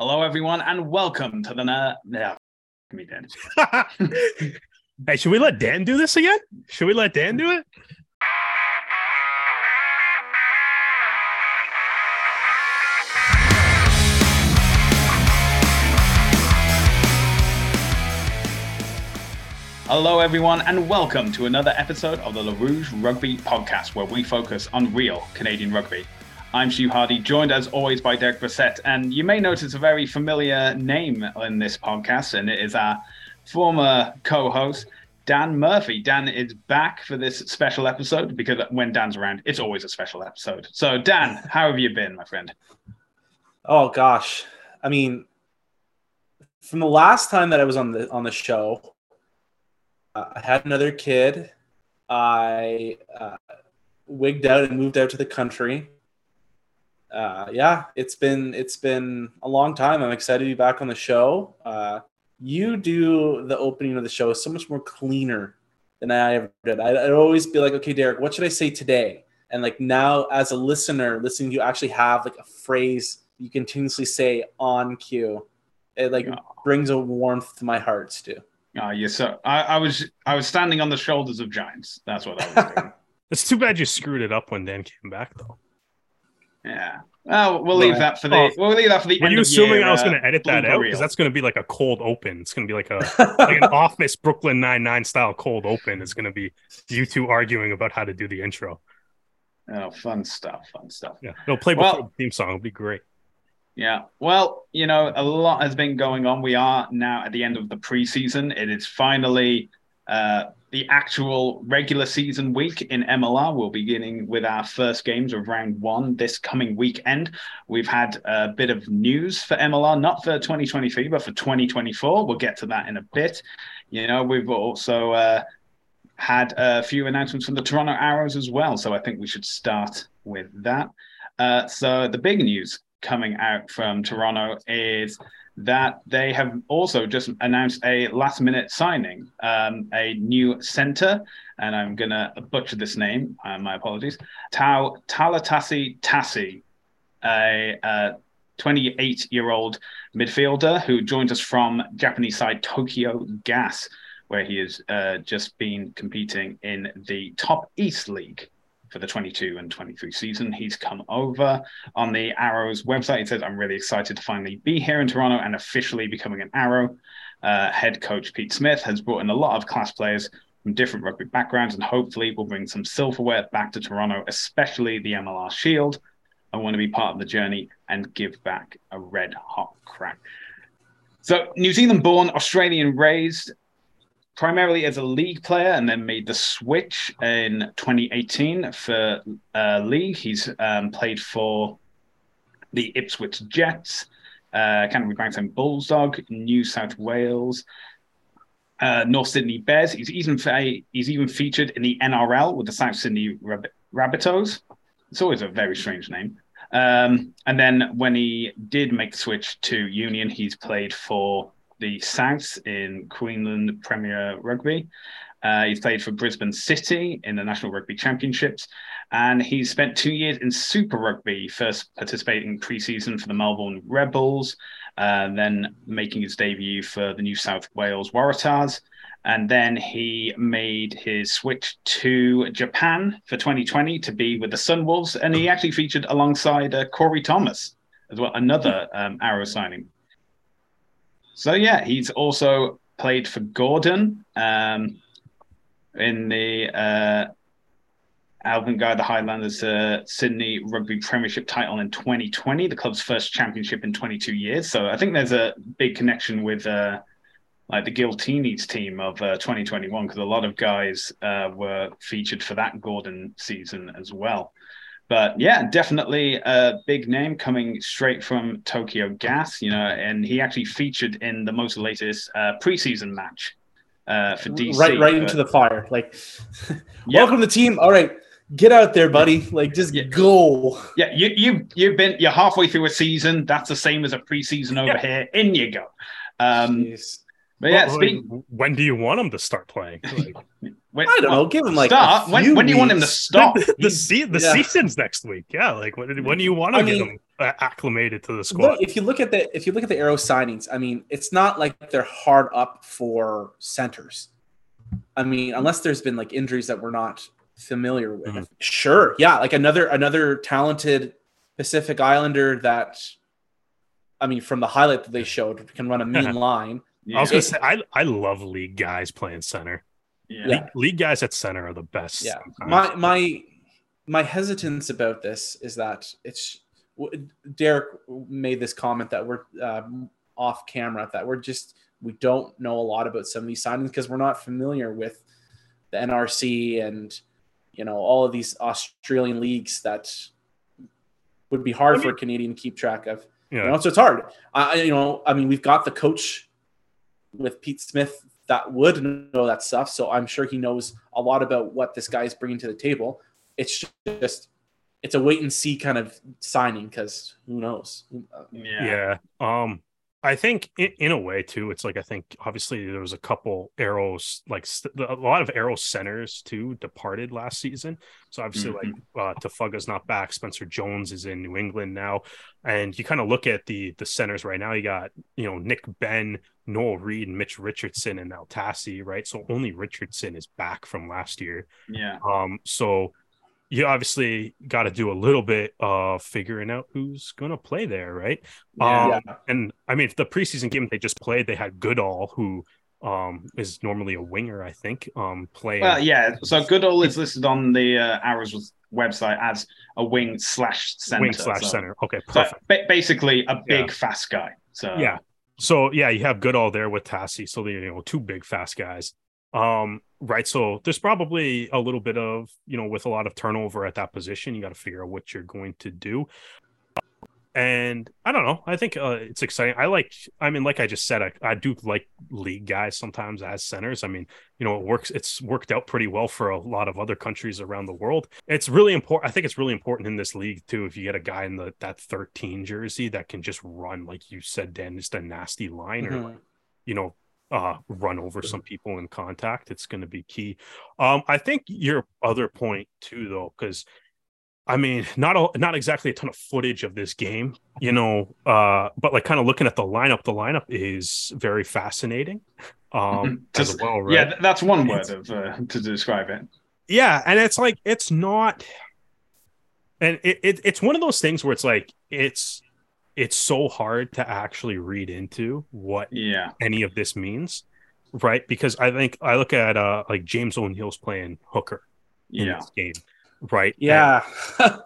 Hello, everyone, and welcome to the Nerd. Yeah, me Dan. hey, should we let Dan do this again? Should we let Dan do it? Hello, everyone, and welcome to another episode of the La Rouge Rugby Podcast, where we focus on real Canadian rugby. I'm Stu Hardy, joined as always by Derek Brissett, and you may notice a very familiar name in this podcast, and it is our former co-host Dan Murphy. Dan is back for this special episode because when Dan's around, it's always a special episode. So, Dan, how have you been, my friend? Oh gosh, I mean, from the last time that I was on the on the show, uh, I had another kid. I uh, wigged out and moved out to the country. Uh, yeah, it's been it's been a long time. I'm excited to be back on the show. Uh, you do the opening of the show so much more cleaner than I ever did. I'd, I'd always be like, okay, Derek, what should I say today? And like now, as a listener, listening, you actually have like a phrase you continuously say on cue. It like brings a warmth to my heart, Stu. Oh, yes, sir. I, I, was I was standing on the shoulders of giants. That's what I was doing. it's too bad you screwed it up when Dan came back, though. Yeah. Oh, we'll leave that for the. Oh, we'll leave that for the. Were you assuming year, I was going to uh, edit that out? Because that's going to be like a cold open. It's going to be like a like an Office Brooklyn Nine Nine style cold open. It's going to be you two arguing about how to do the intro. Oh, fun stuff! Fun stuff. Yeah, no, play before well, the theme song. It'll be great. Yeah. Well, you know, a lot has been going on. We are now at the end of the preseason. It is finally uh, the actual regular season week in MLR. We'll be beginning with our first games of round one this coming weekend. We've had a bit of news for MLR, not for 2023, but for 2024. We'll get to that in a bit. You know, we've also uh, had a few announcements from the Toronto Arrows as well. So I think we should start with that. Uh, so the big news coming out from Toronto is that they have also just announced a last minute signing, um, a new center, and I'm going to butcher this name, uh, my apologies, Tau Talatasi Tasi, a 28 year old midfielder who joins us from Japanese side Tokyo Gas, where he has uh, just been competing in the Top East League for the 22 and 23 season. He's come over on the Arrows website. He says, I'm really excited to finally be here in Toronto and officially becoming an Arrow. Uh, head coach Pete Smith has brought in a lot of class players from different rugby backgrounds and hopefully will bring some silverware back to Toronto, especially the MLR Shield. I want to be part of the journey and give back a red hot crack. So, New Zealand born, Australian raised, primarily as a league player and then made the switch in 2018 for uh, league. He's um, played for the Ipswich Jets, uh, Canterbury Bankstown Bulldog, New South Wales, uh, North Sydney Bears. He's even he's even featured in the NRL with the South Sydney Rab- Rabbitohs. It's always a very strange name. Um, and then when he did make the switch to Union, he's played for the South in Queensland Premier Rugby. Uh, he's played for Brisbane City in the National Rugby Championships, and he spent two years in Super Rugby, first participating pre-season for the Melbourne Rebels, uh, then making his debut for the New South Wales Waratahs, and then he made his switch to Japan for 2020 to be with the Sunwolves, and he actually featured alongside uh, Corey Thomas as well, another um, Arrow signing. So yeah, he's also played for Gordon um, in the uh, Alvin Guy, the Highlanders uh, Sydney Rugby Premiership title in 2020, the club's first championship in 22 years. So I think there's a big connection with uh, like the Giltinis team of uh, 2021 because a lot of guys uh, were featured for that Gordon season as well. But yeah, definitely a big name coming straight from Tokyo Gas, you know, and he actually featured in the most latest uh, preseason match uh, for DC. Right, right but... into the fire. Like, welcome to the team. All right, get out there, buddy. Like, just yeah. go. Yeah, you you you've been you're halfway through a season. That's the same as a preseason over yeah. here. In you go. Um, Jeez. But yeah, well, speak... when do you want him to start playing? Like, when, I don't know. Give him like start. When, when do you want him to stop? the the, se- the yeah. season's next week. Yeah, like when, when do you want to I get mean, him? acclimated to the squad. If you look at the if you look at the Arrow signings, I mean, it's not like they're hard up for centers. I mean, unless there's been like injuries that we're not familiar with. Mm-hmm. Sure, yeah, like another another talented Pacific Islander that, I mean, from the highlight that they showed, can run a mean line. Yeah. I was gonna say I I love league guys playing center. Yeah. League, league, guys at center are the best. Yeah. My my my hesitance about this is that it's Derek made this comment that we're um, off camera that we're just we don't know a lot about some of these signings because we're not familiar with the NRC and you know all of these Australian leagues that would be hard I mean, for a Canadian to keep track of. Yeah. You know, so it's hard. I, you know, I mean, we've got the coach with Pete Smith that would know that stuff. So I'm sure he knows a lot about what this guy is bringing to the table. It's just, it's a wait and see kind of signing because who knows? Yeah. yeah. Um, I think in, in, a way too, it's like I think obviously there was a couple arrows like st- a lot of arrow centers too departed last season. So obviously mm-hmm. like uh, Tefaga's not back, Spencer Jones is in New England now, and you kind of look at the the centers right now. You got you know Nick Ben, Noel Reid, Mitch Richardson, and now Tasi, right? So only Richardson is back from last year. Yeah. Um. So you obviously got to do a little bit of figuring out who's going to play there, right? Yeah, um. And I mean, the preseason game they just played, they had Goodall, who um, is normally a winger, I think, um, playing. Well, yeah. So Goodall is listed on the uh, Arrows website as a wing slash center. Wing slash so, center. Okay, perfect. So basically, a big yeah. fast guy. So yeah. So yeah, you have Goodall there with Tasi. So you know, two big fast guys. Um, right. So there's probably a little bit of, you know, with a lot of turnover at that position, you got to figure out what you're going to do. And I don't know. I think uh, it's exciting. I like, I mean, like I just said, I, I do like league guys sometimes as centers. I mean, you know, it works, it's worked out pretty well for a lot of other countries around the world. It's really important. I think it's really important in this league too. If you get a guy in the that 13 jersey that can just run, like you said, Dan, just a nasty line mm-hmm. or, you know, uh, run over some people in contact. It's going to be key. Um, I think your other point too, though, because I mean, not a, not exactly a ton of footage of this game, you know, uh, but like kind of looking at the lineup, the lineup is very fascinating. Um, as well, right? Yeah, that's one word of, uh, to describe it. Yeah, and it's like it's not, and it, it it's one of those things where it's like it's it's so hard to actually read into what yeah. any of this means right? Because i think i look at uh like james o'neill's playing hooker in yeah. this game right? Yeah.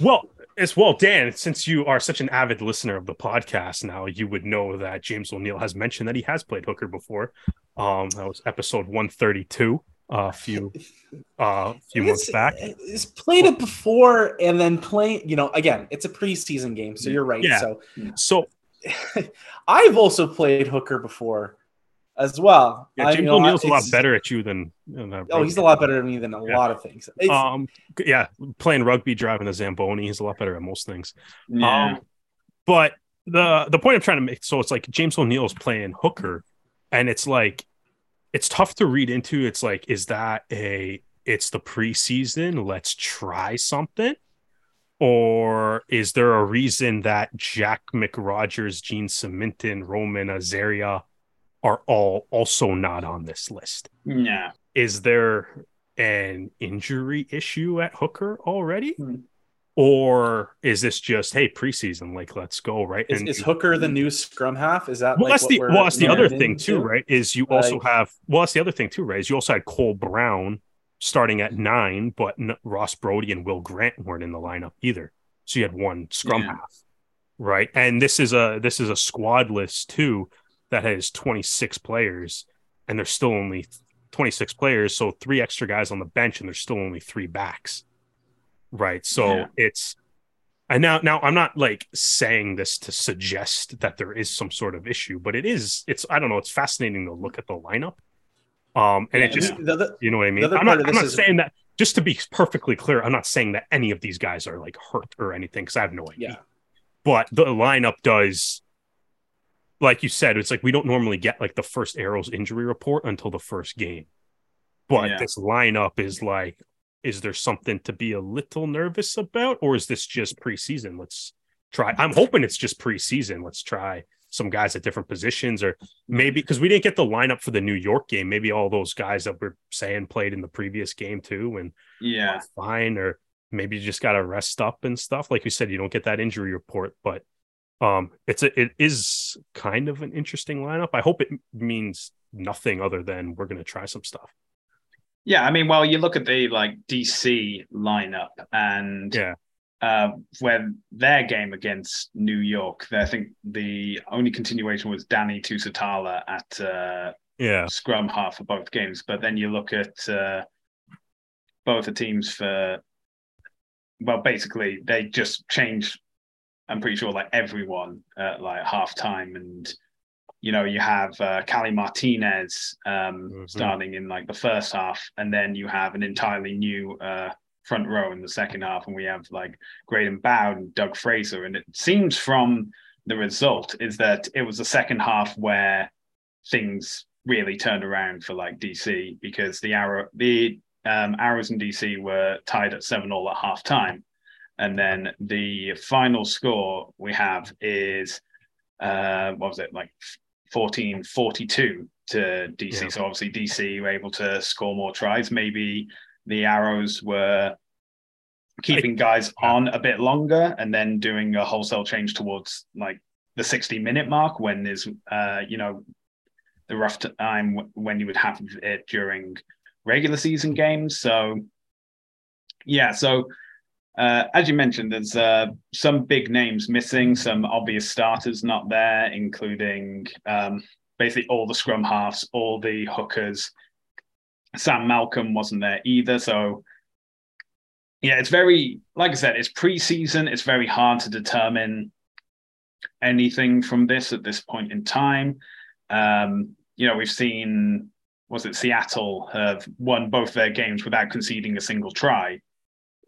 Well as well dan since you are such an avid listener of the podcast now you would know that james o'neill has mentioned that he has played hooker before. Um that was episode 132 a few uh few months back. It's played it before and then playing, you know, again, it's a preseason game, so you're right. Yeah. So so I've also played hooker before as well. Yeah, James O'Neill's a lot better at you than, than oh, he's a lot better at me than a yeah. lot of things. It's, um, yeah, playing rugby, driving a zamboni, he's a lot better at most things. Yeah. Um, but the the point I'm trying to make, so it's like James O'Neill's playing hooker, and it's like it's tough to read into. It's like, is that a it's the preseason, let's try something? Or is there a reason that Jack McRogers, Gene Cementon, Roman Azaria are all also not on this list? Yeah. Is there an injury issue at Hooker already? Hmm or is this just hey preseason like let's go right? Is, and, is hooker the new scrum half? Is that well like that's the well that's the other thing too right is you like, also have well that's the other thing too right is you also had cole brown starting at nine but ross braude and will grant weren't in the lineup either. So you had one scrum yeah. half right? And this is a this is a squad list too that has 26 players and there's still only 26 players so three extra guys on the bench and there's still only three backs right so yeah. it's and now now i'm not like saying this to suggest that there is some sort of issue but it is it's i don't know it's fascinating to look at the lineup um and yeah, it just you know what i mean i'm not, I'm not is... saying that just to be perfectly clear i'm not saying that any of these guys are like hurt or anything because i have no idea yeah. but the lineup does like you said it's like we don't normally get like the first arrows injury report until the first game but yeah. this lineup is like is there something to be a little nervous about or is this just preseason let's try. I'm hoping it's just preseason. Let's try some guys at different positions, or maybe because we didn't get the lineup for the New York game. Maybe all those guys that we're saying played in the previous game too, and yeah, fine. Or maybe you just got to rest up and stuff. Like you said, you don't get that injury report, but um, it's a, it is kind of an interesting lineup. I hope it means nothing other than we're going to try some stuff. Yeah, I mean, well, you look at the like DC lineup, and yeah, uh, where their game against New York, I think the only continuation was Danny Tusitala at uh, yeah scrum half for both games. But then you look at uh, both the teams for well, basically they just changed. I'm pretty sure like everyone at like half time and you know, you have uh, Cali Martinez um, mm-hmm. starting in like the first half, and then you have an entirely new uh, front row in the second half, and we have like Graydon Boud and Doug Fraser. And it seems from the result is that it was the second half where things really turned around for like DC because the arrow the um, arrows in DC were tied at seven all at half time, and then the final score we have is uh, what was it like 14 42 to DC. Yeah. So obviously DC were able to score more tries. Maybe the arrows were keeping guys on a bit longer and then doing a wholesale change towards like the 60 minute mark when there's uh you know the rough time when you would have it during regular season games so yeah so uh, as you mentioned, there's uh, some big names missing, some obvious starters not there, including um, basically all the scrum halves, all the hookers. Sam Malcolm wasn't there either. So, yeah, it's very, like I said, it's preseason. It's very hard to determine anything from this at this point in time. Um, you know, we've seen, was it Seattle have won both their games without conceding a single try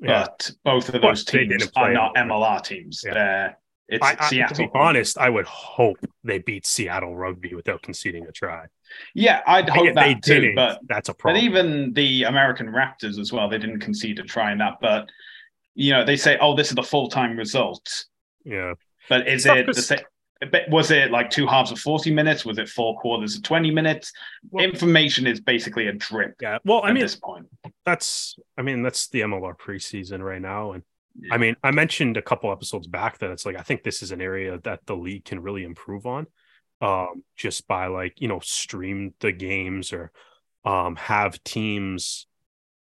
yeah. but both of those teams are not MLR teams. Yeah. They're, it's I, I, Seattle. To be honest, I would hope they beat Seattle Rugby without conceding a try. Yeah, I'd hope that they too. Didn't, but that's a problem. But even the American Raptors as well, they didn't concede a try in that. But you know, they say, "Oh, this is the full time result." Yeah. But is it the same? Was it like two halves of 40 minutes? Was it four quarters of 20 minutes? Well, information is basically a drip yeah well i mean this point. that's i mean that's the mlr preseason right now and yeah. i mean i mentioned a couple episodes back that it's like i think this is an area that the league can really improve on um just by like you know stream the games or um have teams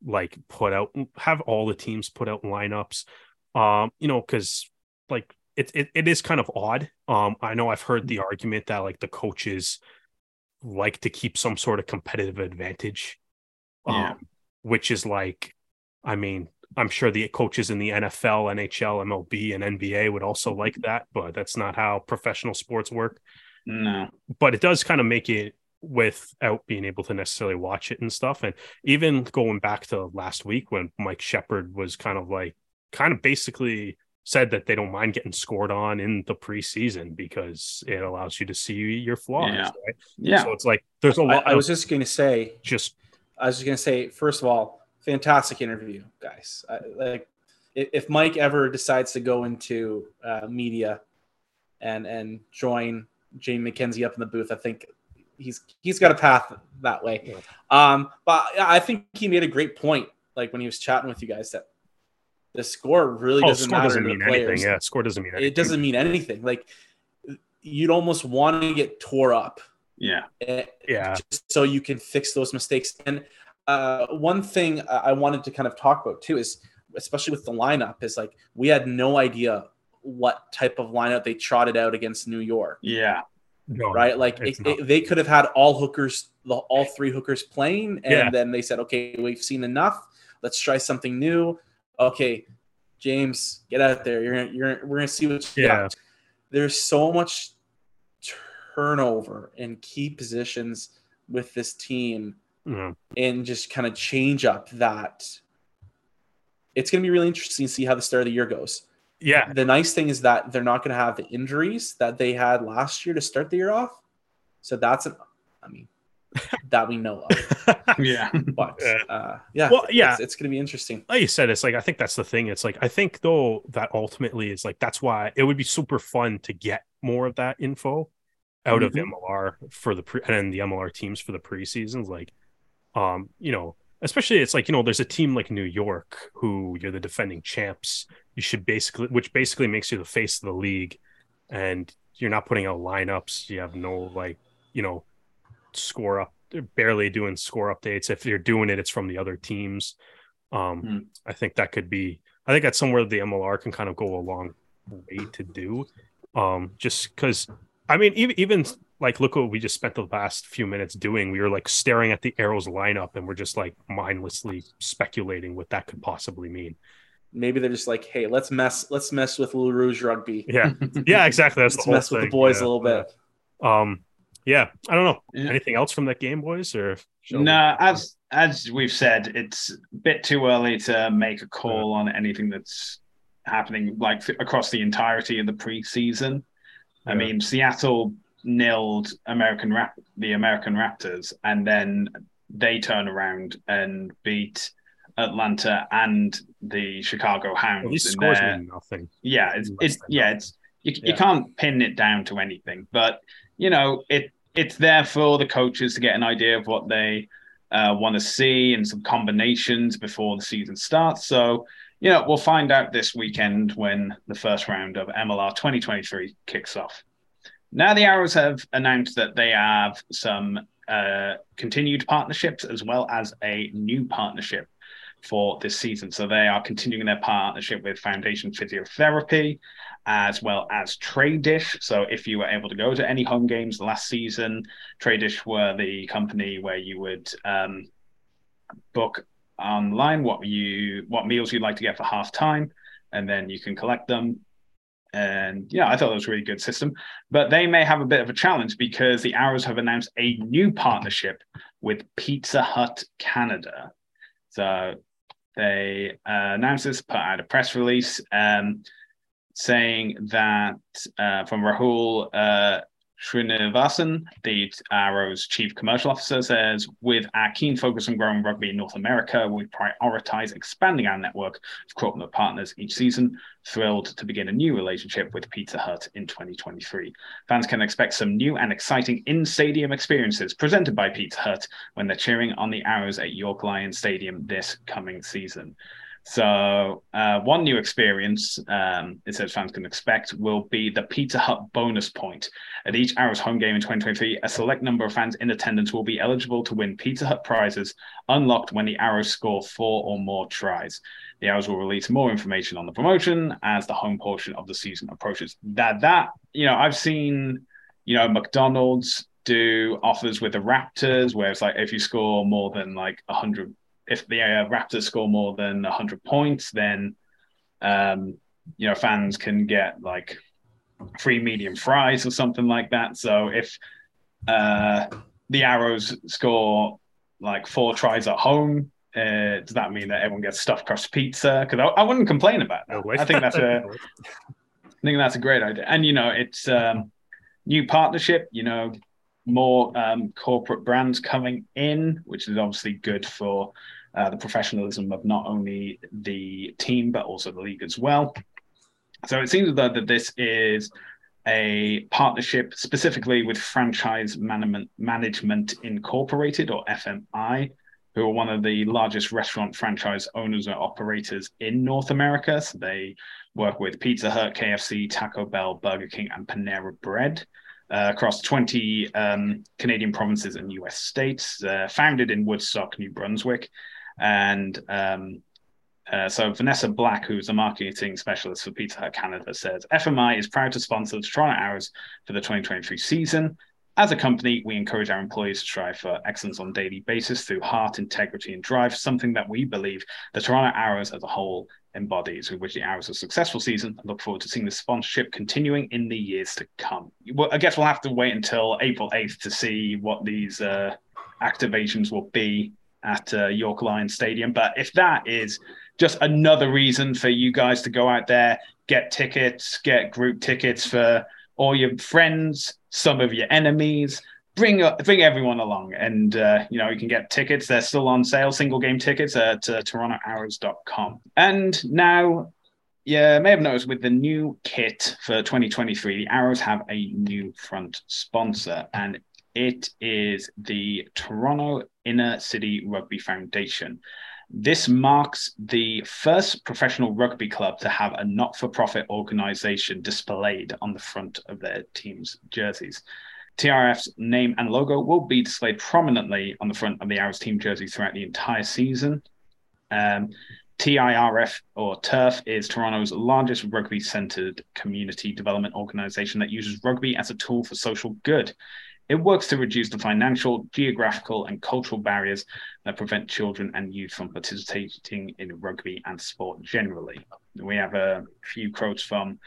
like put out have all the teams put out lineups. Um you know because like it, it, it is kind of odd. Um, I know I've heard the argument that like the coaches like to keep some sort of competitive advantage, um, yeah. which is like, I mean, I'm sure the coaches in the NFL, NHL, MLB, and NBA would also like that, but that's not how professional sports work. No, but it does kind of make it without being able to necessarily watch it and stuff. And even going back to last week when Mike Shepard was kind of like, kind of basically said that they don't mind getting scored on in the preseason because it allows you to see your flaws. Yeah. Right? yeah. So it's like there's a lot. I, I was just going to say, just I was just going to say, first of all, fantastic interview, guys. I, like, if Mike ever decides to go into uh, media and and join Jane McKenzie up in the booth, I think he's he's got a path that way. Yeah. Um, but I think he made a great point, like when he was chatting with you guys, that the score really oh, doesn't score matter doesn't mean anything. Yeah, score doesn't mean anything. It doesn't mean anything. Like you'd almost want to get tore up. Yeah. Eh, yeah. so you can fix those mistakes. And uh, one thing I wanted to kind of talk about too is, especially with the lineup, is like we had no idea what type of lineup they trotted out against New York. Yeah. No, right? Like it, it, they could have had all hookers, the, all three hookers playing, and yeah. then they said, "Okay, we've seen enough. Let's try something new." Okay, James, get out there. You're gonna, you're we're gonna see what yeah. got. There's so much turnover in key positions with this team, mm-hmm. and just kind of change up that. It's gonna be really interesting to see how the start of the year goes. Yeah. The nice thing is that they're not gonna have the injuries that they had last year to start the year off. So that's an, I mean, that we know of. yeah. But uh, yeah, Well, yeah. it's, it's going to be interesting. like you said, it's like I think that's the thing. It's like I think though that ultimately is like that's why it would be super fun to get more of that info out of Mhm. MLR for the pre and the MLR teams for the preseasons. Like, um, you know, especially it's like you know, there's a team like New York who you're the defending champs. You should basically, which basically makes you the face of the league, and you're not putting out lineups. You have no like, you know, score up, barely doing score updates. If you're doing it, it's from the other teams. Um, Hmm. I think that could be. I think that's somewhere the MLR can kind of go a long way to do. Um, just because, I mean, even even like look what we just spent the last few minutes doing. We were like staring at the Arrows lineup, and we're just like mindlessly speculating what that could possibly mean. Maybe they're just like, hey, let's mess, let's mess with Little Rouge rugby. Yeah, yeah, exactly. That's Let's the whole mess with the boys Yeah, a little bit. Um, yeah, I don't know. Yeah. Anything else from that game, boys? Or shall we- No, as as we've said, it's a bit too early to make a call uh-huh. on anything that's happening like th- across the entirety of the preseason. I mean, Seattle nilled American Rap the American Raptors, and then they turn around and beat Atlanta and the Chicago Hounds. These scores their- mean nothing. yeah, it's, it's yeah, nothing. it's you, Yeah. you can't pin it down to anything, but you know it it's there for the coaches to get an idea of what they uh, want to see and some combinations before the season starts. So you know we'll find out this weekend when the first round of MLR 2023 kicks off. Now the Arrows have announced that they have some uh, continued partnerships as well as a new partnership for this season. So they are continuing their partnership with Foundation Physiotherapy as well as Trade Dish. So if you were able to go to any home games last season, Trade Dish were the company where you would um, book online what you what meals you'd like to get for half time, and then you can collect them. And yeah, I thought that was a really good system. But they may have a bit of a challenge because the Arrows have announced a new partnership with Pizza Hut Canada. So they uh, announced this, put out a press release um, saying that uh, from Rahul uh, Srinivasan, the Arrow's chief commercial officer, says, with our keen focus on growing rugby in North America, we prioritize expanding our network of corporate partners each season. Thrilled to begin a new relationship with Pizza Hut in 2023. Fans can expect some new and exciting in stadium experiences presented by Pizza Hut when they're cheering on the Arrows at York Lions Stadium this coming season. So, uh, one new experience um, it says fans can expect will be the Pizza Hut bonus point. At each Arrows home game in 2023, a select number of fans in attendance will be eligible to win Pizza Hut prizes unlocked when the Arrows score four or more tries. The Arrows will release more information on the promotion as the home portion of the season approaches. That that you know, I've seen you know McDonald's do offers with the Raptors where it's like if you score more than like hundred, if the uh, Raptors score more than hundred points, then um, you know fans can get like free medium fries or something like that. So if uh, the Arrows score like four tries at home, uh, does that mean that everyone gets stuffed crust pizza? Because I, I wouldn't complain about that. No. I think that's a I think that's a great idea. And you know, it's um, new partnership. You know, more um, corporate brands coming in, which is obviously good for uh, the professionalism of not only the team but also the league as well. So it seems though that this is a partnership specifically with Franchise Management, Incorporated or FMI, who are one of the largest restaurant franchise owners and operators in North America. So they work with Pizza Hut, KFC, Taco Bell, Burger King, and Panera Bread. Uh, across 20 um, Canadian provinces and US states, uh, founded in Woodstock, New Brunswick. And um, uh, so Vanessa Black, who's a marketing specialist for Pizza Hut Canada, says FMI is proud to sponsor the Toronto Arrows for the 2023 season. As a company, we encourage our employees to strive for excellence on a daily basis through heart, integrity, and drive, something that we believe the Toronto Arrows as a whole embodies. We wish the Arrows a successful season and look forward to seeing the sponsorship continuing in the years to come. Well, I guess we'll have to wait until April 8th to see what these uh, activations will be at uh, York Lions Stadium. But if that is just another reason for you guys to go out there, get tickets, get group tickets for all your friends, some of your enemies, bring uh, bring everyone along, and uh, you know you can get tickets. They're still on sale, single game tickets at uh, TorontoArrows.com. And now, yeah, may have noticed with the new kit for 2023, the Arrows have a new front sponsor, and it is the Toronto Inner City Rugby Foundation. This marks the first professional rugby club to have a not for profit organization displayed on the front of their team's jerseys. TRF's name and logo will be displayed prominently on the front of the Arrows team jersey throughout the entire season. Um, TIRF or TURF is Toronto's largest rugby centered community development organization that uses rugby as a tool for social good. It works to reduce the financial, geographical, and cultural barriers that prevent children and youth from participating in rugby and sport generally. We have a few quotes from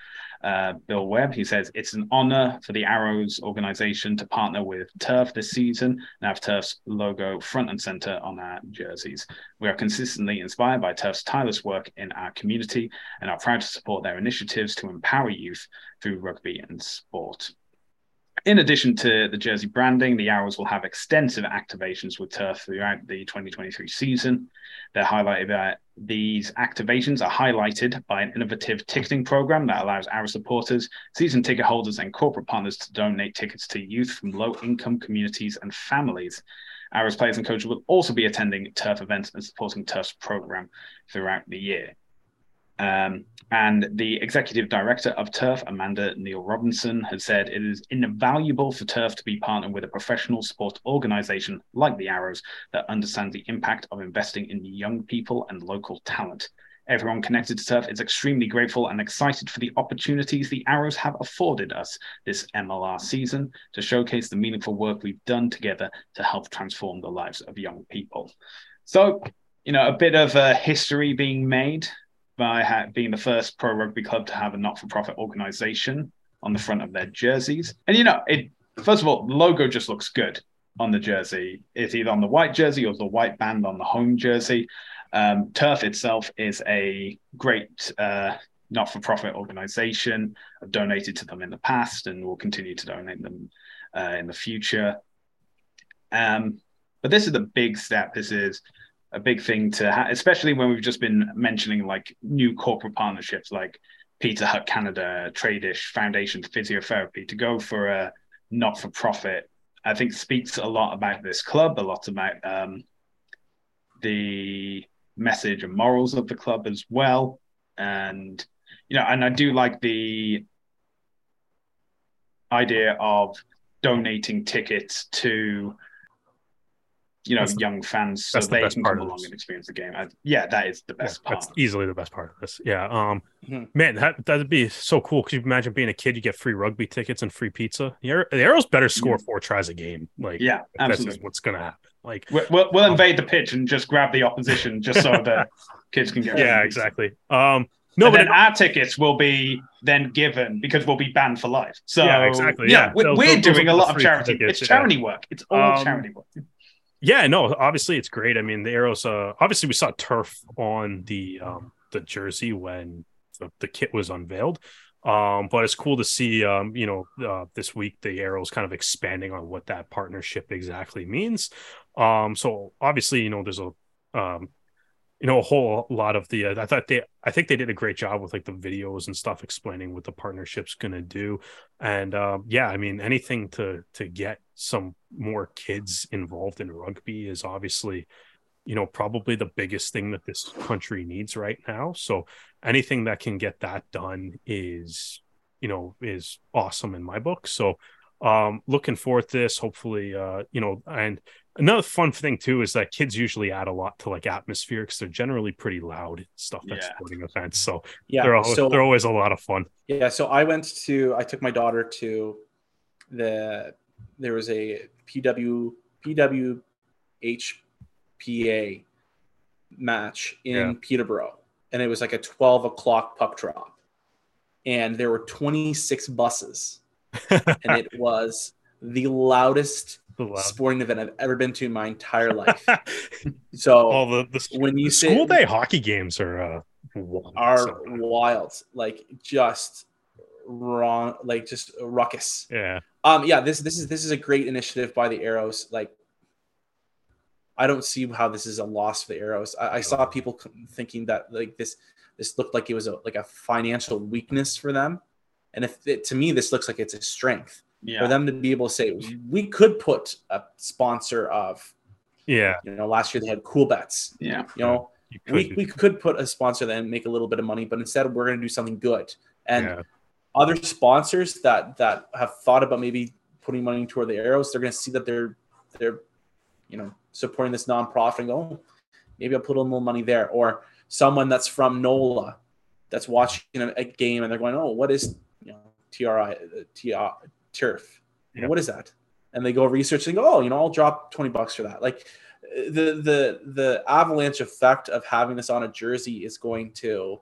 uh, Bill Webb. He says, It's an honor for the Arrows organization to partner with Turf this season and have Turf's logo front and center on our jerseys. We are consistently inspired by Turf's tireless work in our community and are proud to support their initiatives to empower youth through rugby and sport. In addition to the jersey branding, the Arrows will have extensive activations with Turf throughout the 2023 season. They're highlighted by these activations are highlighted by an innovative ticketing program that allows Arrow supporters, season ticket holders, and corporate partners to donate tickets to youth from low income communities and families. Arrows players and coaches will also be attending Turf events and supporting Turf's program throughout the year. Um, and the executive director of Turf, Amanda Neil Robinson, has said it is invaluable for Turf to be partnered with a professional sport organization like the Arrows that understands the impact of investing in young people and local talent. Everyone connected to Turf is extremely grateful and excited for the opportunities the Arrows have afforded us this MLR season to showcase the meaningful work we've done together to help transform the lives of young people. So, you know, a bit of a history being made by ha- being the first pro rugby club to have a not for profit organization on the front of their jerseys. And you know, it first of all, the logo just looks good on the jersey. It's either on the white jersey or the white band on the home jersey. Um, Turf itself is a great uh, not for profit organization. I've donated to them in the past and will continue to donate them uh, in the future. Um, but this is a big step. This is a big thing to have, especially when we've just been mentioning like new corporate partnerships like Pizza Hut Canada, Tradish Foundation Physiotherapy to go for a not for profit. I think speaks a lot about this club, a lot about um, the message and morals of the club as well. And you know, and I do like the idea of donating tickets to you know, that's young fans so they can come along and experience the game. I, yeah, that is the best yeah, part. That's easily the best part of this. Yeah. Um, mm-hmm. man, that that'd be so cool. Could you imagine being a kid? You get free rugby tickets and free pizza. The, the Arrows better score mm-hmm. four tries a game. Like, yeah, absolutely. That's what's gonna happen. Like, we'll, we'll, we'll invade the pitch and just grab the opposition just so the kids can get. Yeah, exactly. Um, no, and but then it, our tickets will be then given because we'll be banned for life. So yeah, exactly. Yeah, yeah. we're, we're doing a lot of charity. Tickets, it's charity yeah. work. It's all um, charity work yeah, no, obviously it's great. I mean, the arrows. Uh, obviously, we saw turf on the um, the jersey when the, the kit was unveiled. Um, but it's cool to see, um, you know, uh, this week the arrows kind of expanding on what that partnership exactly means. Um, so obviously, you know, there's a um, you know a whole lot of the uh, i thought they i think they did a great job with like the videos and stuff explaining what the partnership's going to do and um, yeah i mean anything to to get some more kids involved in rugby is obviously you know probably the biggest thing that this country needs right now. So anything that can get that done is you know is awesome in my book. So um looking forward to this hopefully uh you know and another fun thing too is that kids usually add a lot to like atmosphere because they're generally pretty loud stuff at yeah. sporting events. So yeah they're always, so, they're always a lot of fun. Yeah so i went to i took my daughter to the there was a pw pwhpa match in yeah. peterborough and it was like a 12 o'clock puck drop and there were 26 buses and it was the loudest sporting event I've ever been to in my entire life. so all the, the when you the say school day hockey games are uh, wild, are wild, like just wrong, like just ruckus. Yeah. Um, yeah, this this is this is a great initiative by the Arrows. Like, I don't see how this is a loss for the Arrows. I, I saw people thinking that like this this looked like it was a, like a financial weakness for them, and if it, to me this looks like it's a strength Yeah. for them to be able to say we could put a sponsor of Yeah, you know last year they had Coolbets yeah. you know you we, could. we could put a sponsor that and make a little bit of money but instead we're going to do something good and yeah. Other sponsors that that have thought about maybe putting money toward the arrows they're going to see that they're they're you know supporting this nonprofit and go oh, maybe i'll put a little money there. Or someone that's from nola that's watching a, a game and they're going oh what is you know tri uh, TR, turf? Yeah. what is that? And they go research and go oh you know i'll drop 20 bucks for that. Like the the the avalanche effect of having this on a jersey is going to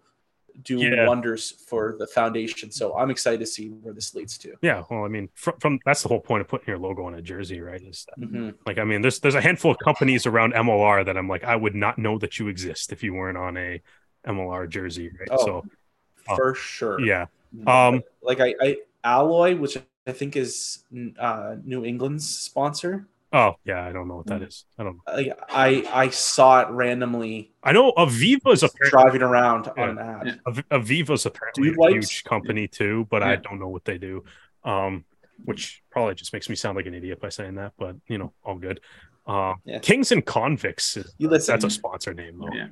do Yeah. wonders for the foundation. So I'm excited to see where this leads to. Yeah, well, I mean, from, from that's the whole point of putting your logo on a jersey, right? Is that, Mhm. like, I mean, there's there's a handful of companies around MLR that I'm like, I would not know that you exist if you weren't on a MLR jersey, right? Oh, so, Oh. For sure. yeah, um, Like I, I Alloy, which I think is uh, New England's sponsor. Oh yeah, I don't know what that Mm. I don't. know. Like I I saw it randomly I know Aviva's apparently driving around Yeah. on an ad. Yeah. Av- Aviva's apparently Dude a wipes? huge company too, but I don't know what they do. Um, which probably just makes me sound like an idiot by saying that, but you know, all good. Um, Yeah. Kings and Convicts, is- You listen. that's a sponsor name though. Yeah.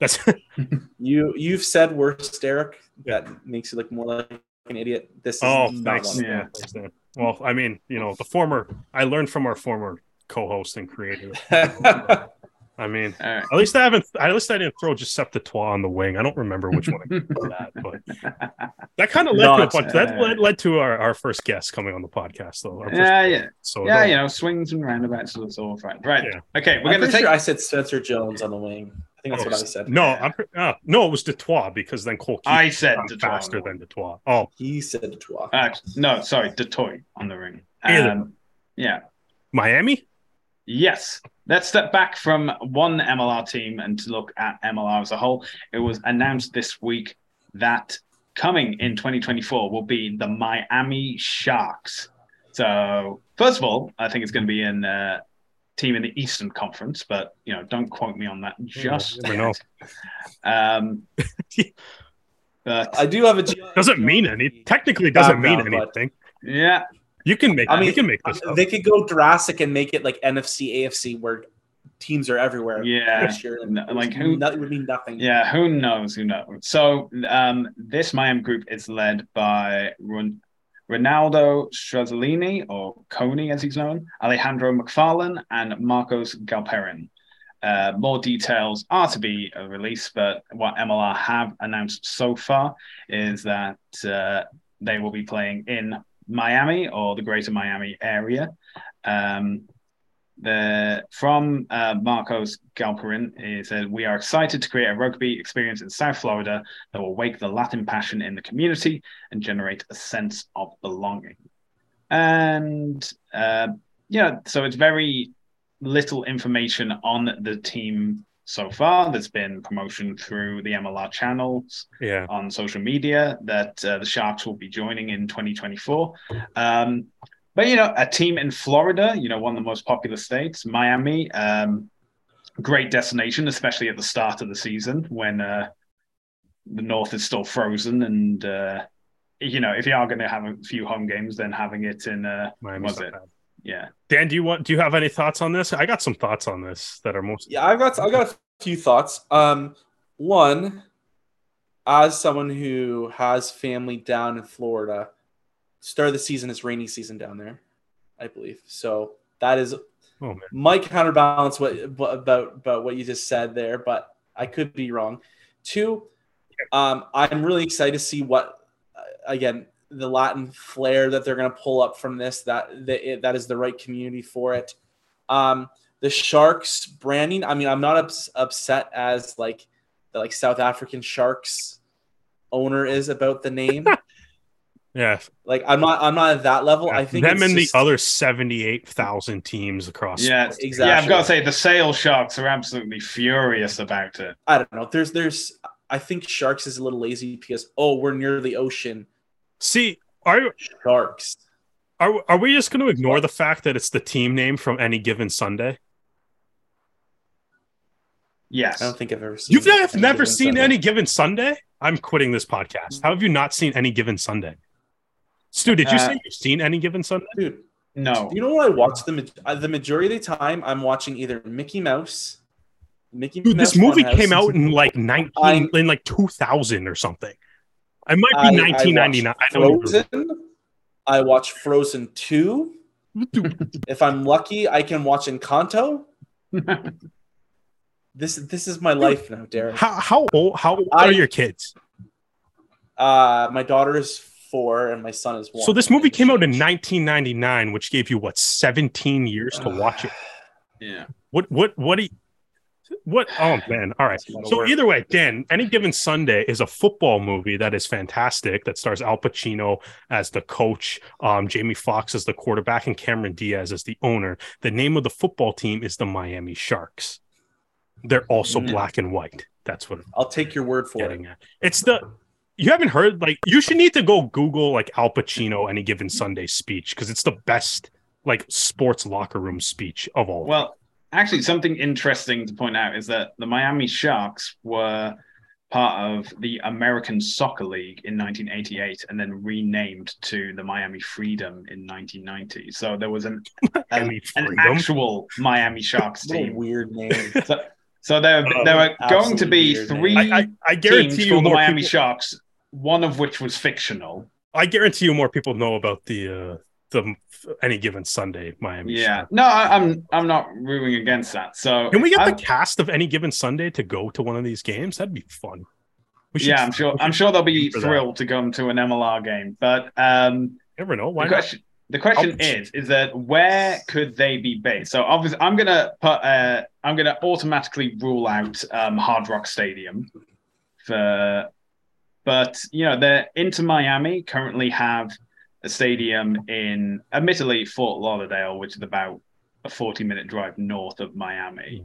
That's You you've said worse, Derek. Yeah. That makes you look more like an idiot. This is oh, not thanks. Yeah. Thanks, Dan. Well, I mean, you know, the former, I learned from our former co-host and creator. I mean, All right. at least I haven't. At least I didn't throw Deceptitois on the wing. I don't remember which one I that, but that kind of led Not, to a bunch. that uh, led, led to our, our first guest coming on the podcast, though. Yeah, yeah. So Yeah, no, you know, swings and roundabouts, so it's all right. Right. Yeah. Okay, we're I'm going to take. sure I said Spencer Jones on the wing. I think that's Oh, what I said. No, I'm pre- uh, no, it was Detroit because then Cole I said Detroit. faster than Detroit. Oh, He said Detroit. Uh, no, sorry, Detroit on the ring. Um, yeah. Miami. Yes. Let's step back from one MLR team and to look at MLR as a whole. It was announced this week that coming in 2024 will be the Miami Sharks. So, first of all, I think it's going to be in uh, team in the Eastern Conference, but you know, don't quote me on that just never know. yet. Um, but I do have a. Doesn't mean any. Technically, doesn't mean Background, but- anything. yeah, You can make. I mean, you can make this. up. They could go Jurassic and make it like NFC, AFC, where teams are everywhere. Yeah. This year, and No, like who- no- it would mean nothing. Yeah, who knows? Who knows? So um, this Miami group is led by Ron- Ronaldo Strazzolini, or Coney as he's known, Alejandro McFarlane, and Marcos Galperin. Uh, more details are to be released, but what MLR have announced so far is that uh, they will be playing in Miami or the greater Miami area. Um, the from uh, Marcos Galperin He said, we are excited to create a rugby experience in South Florida that will wake the Latin passion in the community and generate a sense of belonging. And uh, yeah, so it's very little information on the team so far. There's been promotion through the MLR channels yeah. on social media that uh, the Sharks will be joining in 2024. Um, but you know, a team in Florida, you know, one of the most popular states, Miami, um, great destination, especially at the start of the season when uh, the North is still frozen, and uh, you know, if you are going to have a few home games, then having it in uh, Miami's was it? bad. Yeah, Dan, do you want? Do you have any thoughts on this? I got some thoughts on this that are most. Yeah, I've got I've got a few thoughts. Um, one, as someone who has family down in Florida, start of the season is rainy season down there, I believe. So that is Oh man. might counterbalance what, what about about what you just said there, but I could be wrong. Two, um, I'm really excited to see what uh, again the Latin flair that they're going to pull up from this. That that, it, that is the right community for it. Um, the Sharks branding. I mean, I'm not ups, upset as like the like South African Sharks owner is about the name. Yeah, like I'm not I'm not at that level. I think them it's and just- the other seventy-eight thousand teams across. yeah, Exactly. Yeah, I've got to say the Sale Sharks are absolutely furious about it. I don't know. There's there's I think Sharks is a little lazy because oh we're near the ocean. See, are Sharks. Are are we just going to ignore the fact that it's the team name from any given Sunday? Yes. I don't think I've ever seen. You've never, Any never Given seen Sunday. any given Sunday? I'm quitting this podcast. How have you not seen any given Sunday? Stu, did you Uh, say you've seen any given Sunday? dude. No. You know what I watch the ma- uh, the majority of the time? I'm watching either Mickey Mouse, Mickey Dude, Mouse. this movie came out in like 19 I'm- in like 2000 or something. It might be I 1999. I, watch don't Frozen. I watch Frozen two. if I'm lucky, I can watch Encanto. This this is my life now, Derek. How how old how old I- are your kids? Uh, my daughter is four and my son is one. So this movie came out in 1999, which gave you what 17 years to watch it. Yeah. What what what do you, what oh man all right That's a lot of so work. either way dan any given sunday is a football movie that is fantastic that stars al pacino as the coach um, jamie foxx as the quarterback and cameron diaz as the owner the name of the football team is the miami sharks they're also Mm. black and white that's what i'm I'll take your word for it. at it's the you haven't heard like you should need to go google like al pacino any given sunday speech because it's the best like sports locker room speech of all Well, actually, something interesting to point out is that the Miami Sharks were part of the American Soccer League in 1988 and then renamed to the Miami Freedom in 1990. So there was an, an, an actual Miami Sharks What a team. weird name. So, so there, Oh, there were going to be three I, I, I guarantee teams you called the Miami people, Sharks, one of which was fictional. I guarantee you more people know about the uh, the any given Sunday Miami. Yeah, Sharks. no, I, I'm I'm not ruling against that. So Can we get I- the cast of any given Sunday to go to one of these games? That'd be fun. Yeah, I'm sure. I'm sure they'll be for that. thrilled to come to an MLR game. But um, Never know. Why not? question, the question is, is that where could they be based? So obviously, I'm gonna put. Uh, I'm gonna automatically rule out um, Hard Rock Stadium for. But you know, the Inter Miami currently have a stadium in, admittedly, Fort Lauderdale, which is about a 40 minute drive north of Miami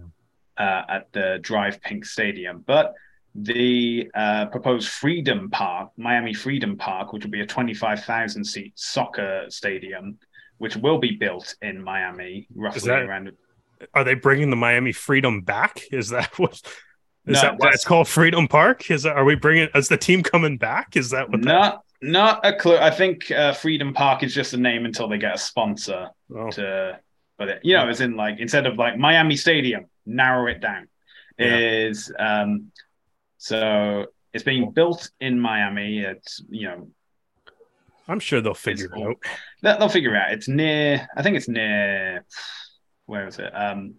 uh, at the DRV PNK Stadium. But the uh, proposed Freedom Park, Miami Freedom Park, which will be a 25,000 seat soccer stadium, which will be built in Miami, roughly that- around. Are they bringing the Miami Freedom back? Is that what? Is No, that why it's called Freedom Park? Is that, are we bringing? Is the team coming back? Is that what? That, Not, not a clue. I think uh, Freedom Park is just a name until they get a sponsor oh, to, but it, you know, as in like instead of like Miami Stadium, narrow it down. Yeah. Is um, so it's being built in Miami. It's you know I'm sure they'll figure it out. They'll, they'll figure it out. It's near. I think it's near. Where is it? Um,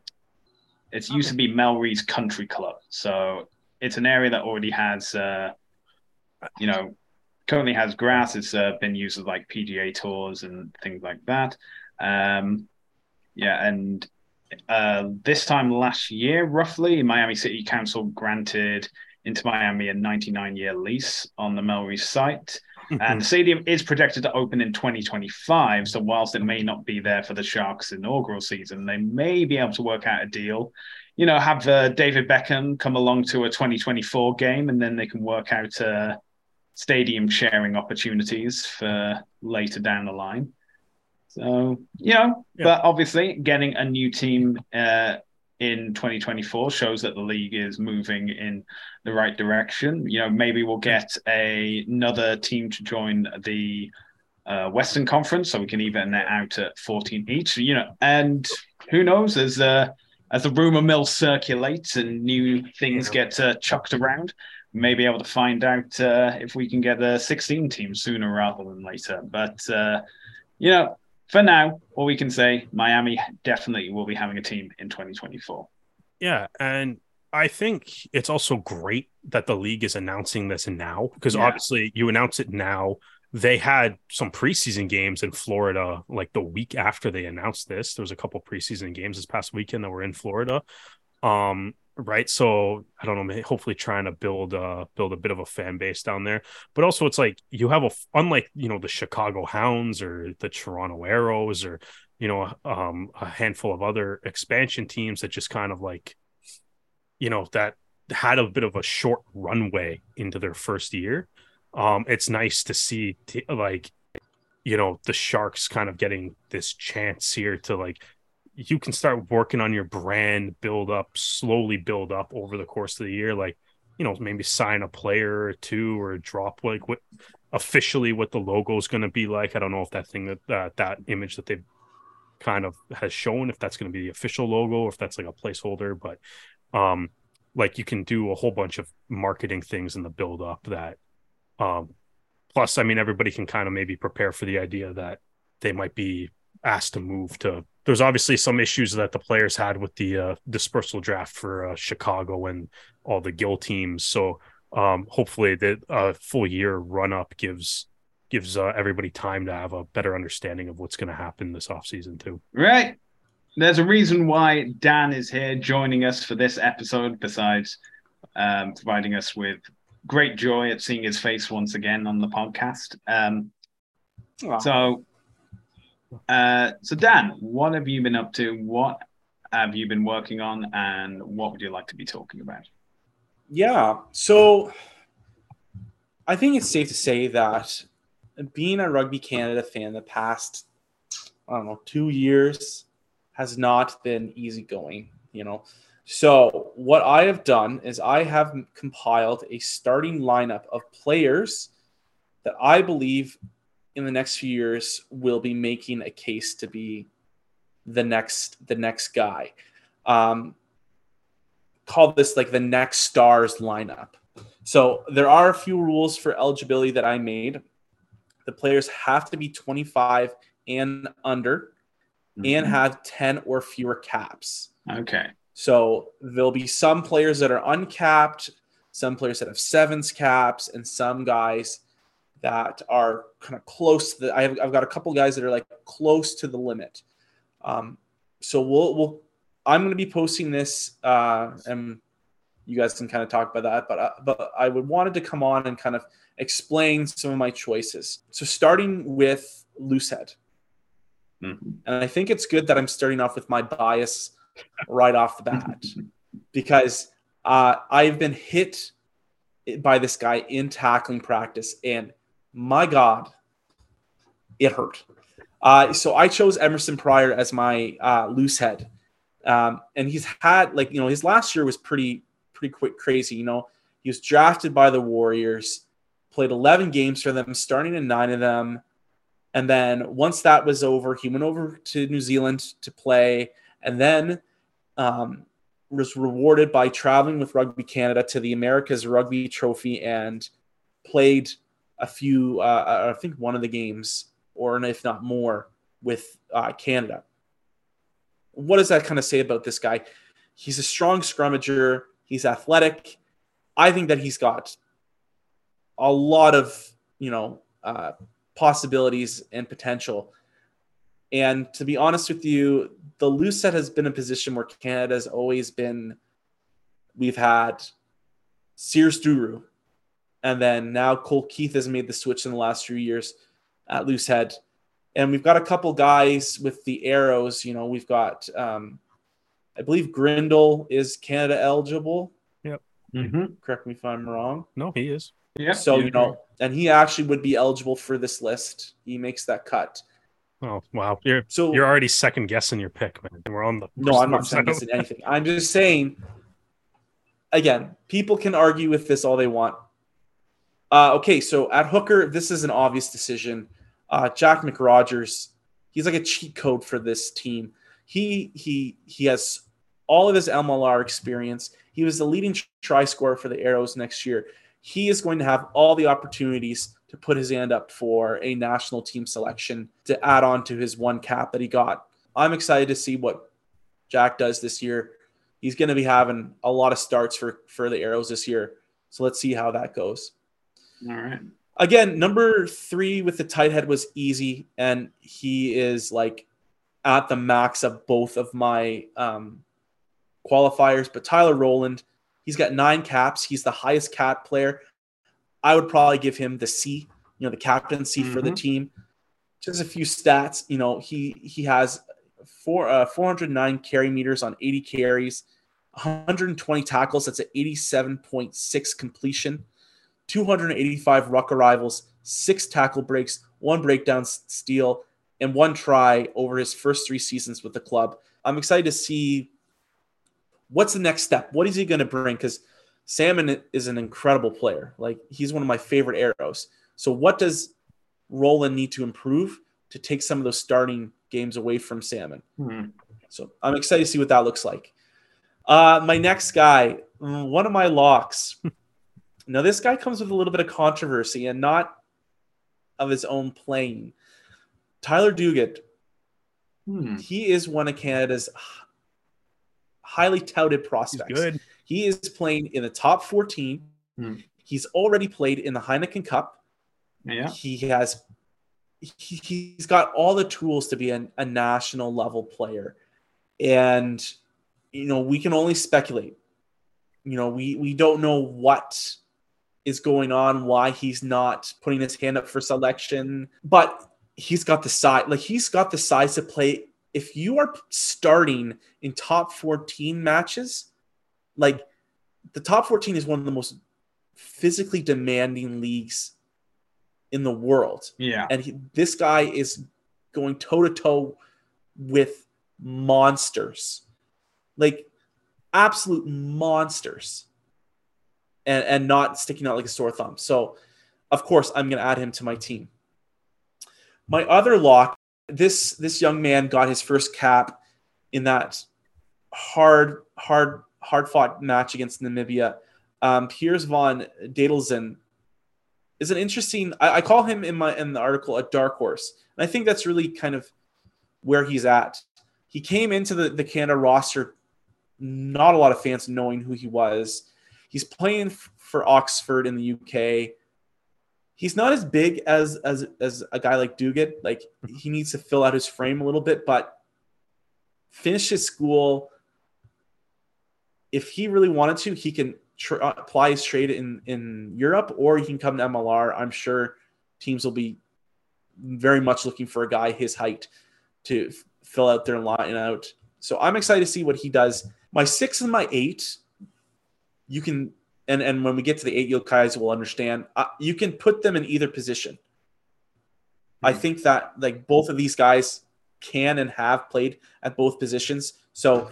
it used to be Melreese Country Club, so it's an area that already has, uh, you know, currently has grass. It's uh, been used as like PGA tours and things like that. Um, yeah, and uh, this time last year, roughly, Miami City Council granted Inter Miami a 99 year lease on the Melreese site. And the stadium is projected to open in 2025. So, whilst it may not be there for the Sharks' inaugural season, they may be able to work out a deal. You know, have uh, David Beckham come along to a 2024 game, and then they can work out uh, stadium sharing opportunities for later down the line. So, you know, Yeah. but obviously, getting a new team uh, in 2024 shows that the league is moving in the right direction. You know, maybe we'll get a, another team to join the uh, Western Conference, so we can even it out at 14 each. You know, and who knows as uh, as the rumor mill circulates and new things get uh, chucked around, we may be able to find out uh, if we can get a 16 team sooner rather than later. But uh, you know, for now, all we can say, Miami definitely will be having a team in 2024. Yeah, and I think it's also great that the league is announcing this now because Yeah. obviously you announce it now. They had some preseason games in Florida like the week after they announced this. There was a couple preseason games this past weekend that were in Florida. Um, right. So I don't know, hopefully trying to build uh build a bit of a fan base down there. But also it's like you have a unlike, you know, the Chicago Hounds or the Toronto Arrows or you know, um a handful of other expansion teams that just kind of like you know that had a bit of a short runway into their first year um it's nice to see t- like you know the Sharks kind of getting this chance here to like you can start working on your brand, build up, slowly build up over the course of the year. Like, you know, maybe sign a player or two or drop like what officially what the logo is going to be like. I don't know if that thing that uh, that image that they've kind of has shown if that's going to be the official logo or if that's like a placeholder, but um like you can do a whole bunch of marketing things in the build up that um plus I mean everybody can kind of maybe prepare for the idea that they might be asked to move to there's obviously some issues that the players had with the uh, dispersal draft for uh, Chicago and all the Gill teams. So um, hopefully the uh, full year run up gives gives uh, everybody time to have a better understanding of what's going to happen this offseason too. Right. There's a reason why Dan is here joining us for this episode, besides um, providing us with great joy at seeing his face once again on the podcast. Um, so, uh, so Dan, what have you been up to? What have you been working on, and what would you like to be talking about? Yeah, so I think it's safe to say that being a Rugby Canada fan the past, I don't know, two years has not been easygoing, you know. So, what I have done is I have compiled a starting lineup of players that I believe in the next few years will be making a case to be the next the next guy. Um, call this like the next stars lineup. So there are a few rules for eligibility that I made. The players have to be 25 and under mm-hmm. and have 10 or fewer caps. Okay. So there'll be some players that are uncapped, some players that have sevens caps, and some guys that are kind of close to the. I have, I've got a couple guys that are like close to the limit. Um, so we'll we'll I'm going to be posting this, uh, and you guys can kind of talk about that. But uh, but I would wanted to come on and kind of explain some of my choices. So starting with Loosehead, mm-hmm. and I think it's good that I'm starting off with my bias right off the bat because uh, I've been hit by this guy in tackling practice, and my God, it hurt. Uh, so I chose Emerson Pryor as my uh, loose head. Um, and he's had like you know his last year was pretty pretty quick crazy. You know he was drafted by the Warriors, played 11 games for them, starting in nine of them, and then once that was over, he went over to New Zealand to play, and then um, was rewarded by traveling with Rugby Canada to the America's Rugby Trophy and played a few, uh, I think one of the games, or if not more, with uh, Canada what does that kind of say about this guy? He's a strong scrummager. He's athletic. I think that he's got a lot of you know uh, possibilities and potential. And to be honest with you, the loose set has been a position where Canada has always been. We've had Sears Duru, and then now Cole Keith has made the switch in the last few years at loose head and we've got a couple guys with the arrows. You know, we've got, um, I believe Grindle is Canada eligible. Yep. Mm-hmm. Correct me if I'm wrong. No, he is. Yeah. So you know, and he actually would be eligible for this list. He makes that cut. Oh wow! You're so you're already second guessing your pick, man. We're on the no. I'm not second guessing anything. I'm just saying. Again, people can argue with this all they want. Uh, okay, so at hooker, this is an obvious decision. Uh, Jack McRogers, he's like a cheat code for this team. He he he has all of his MLR experience. He was the leading try scorer for the Arrows next year. He is going to have all the opportunities to put his hand up for a national team selection to add on to his one cap that he got. I'm excited to see what Jack does this year. He's going to be having a lot of starts for for the Arrows this year. So let's see how that goes. All right again, number three with the tight head was easy, and he is like at the max of both of my um, qualifiers. But Tyler Rowland, he's got nine caps. He's the highest cap player. I would probably give him the C, you know, the captaincy mm-hmm. for the mm-hmm. team. Just a few stats, you know, he he has four uh, 409 carry meters on 80 carries, 120 tackles. That's an 87.6 completion. 285 ruck arrivals, six tackle breaks, one breakdown steal, and one try over his first three seasons with the club. I'm excited to see what's the next step. What is he going to bring? Because Salmon is an incredible player. Like he's one of my favorite arrows. So what does Rowland need to improve to take some of those starting games away from Salmon? Hmm. So I'm excited to see what that looks like. Uh, my next guy, one of my locks. now this guy comes with a little bit of controversy and not of his own playing. Tyler Duguid. Hmm. He is one of Canada's highly touted prospects. He's good. He is playing in the top 14. Hmm. He's already played in the Heineken Cup. Yeah. He has he, he's got all the tools to be an, a national level player. And you know, we can only speculate. You know, we we don't know what is going on, why he's not putting his hand up for selection, but he's got the size like he's got the size to play if you are starting in top 14 matches, like the top 14 is one of the most physically demanding leagues in the world. Yeah. And he, this guy is going toe to toe with monsters, like absolute monsters, and, and not sticking out like a sore thumb. So, of course, I'm going to add him to my team. My other lock this this young man got his first cap in that hard, hard, hard fought match against Namibia. Um, Piers von Dadelszen is an interesting. I, I, call him in my in the article a dark horse, and I think that's really kind of where he's at. He came into the the Canada roster, not a lot of fans knowing who he was. He's playing f- for Oxford in the UK. He's not as big as as as a guy like Duguid. Like he needs to fill out his frame a little bit, but finish his school. If he really wanted to, he can tr- uh, apply his trade in in Europe, or he can come to MLR. I'm sure teams will be very much looking for a guy his height to f- fill out their line out. So I'm excited to see what he does. My six and my eight, you can, and and when we get to the eight, you guys will understand. Uh, you can put them in either position. I think that like both of these guys can and have played at both positions. So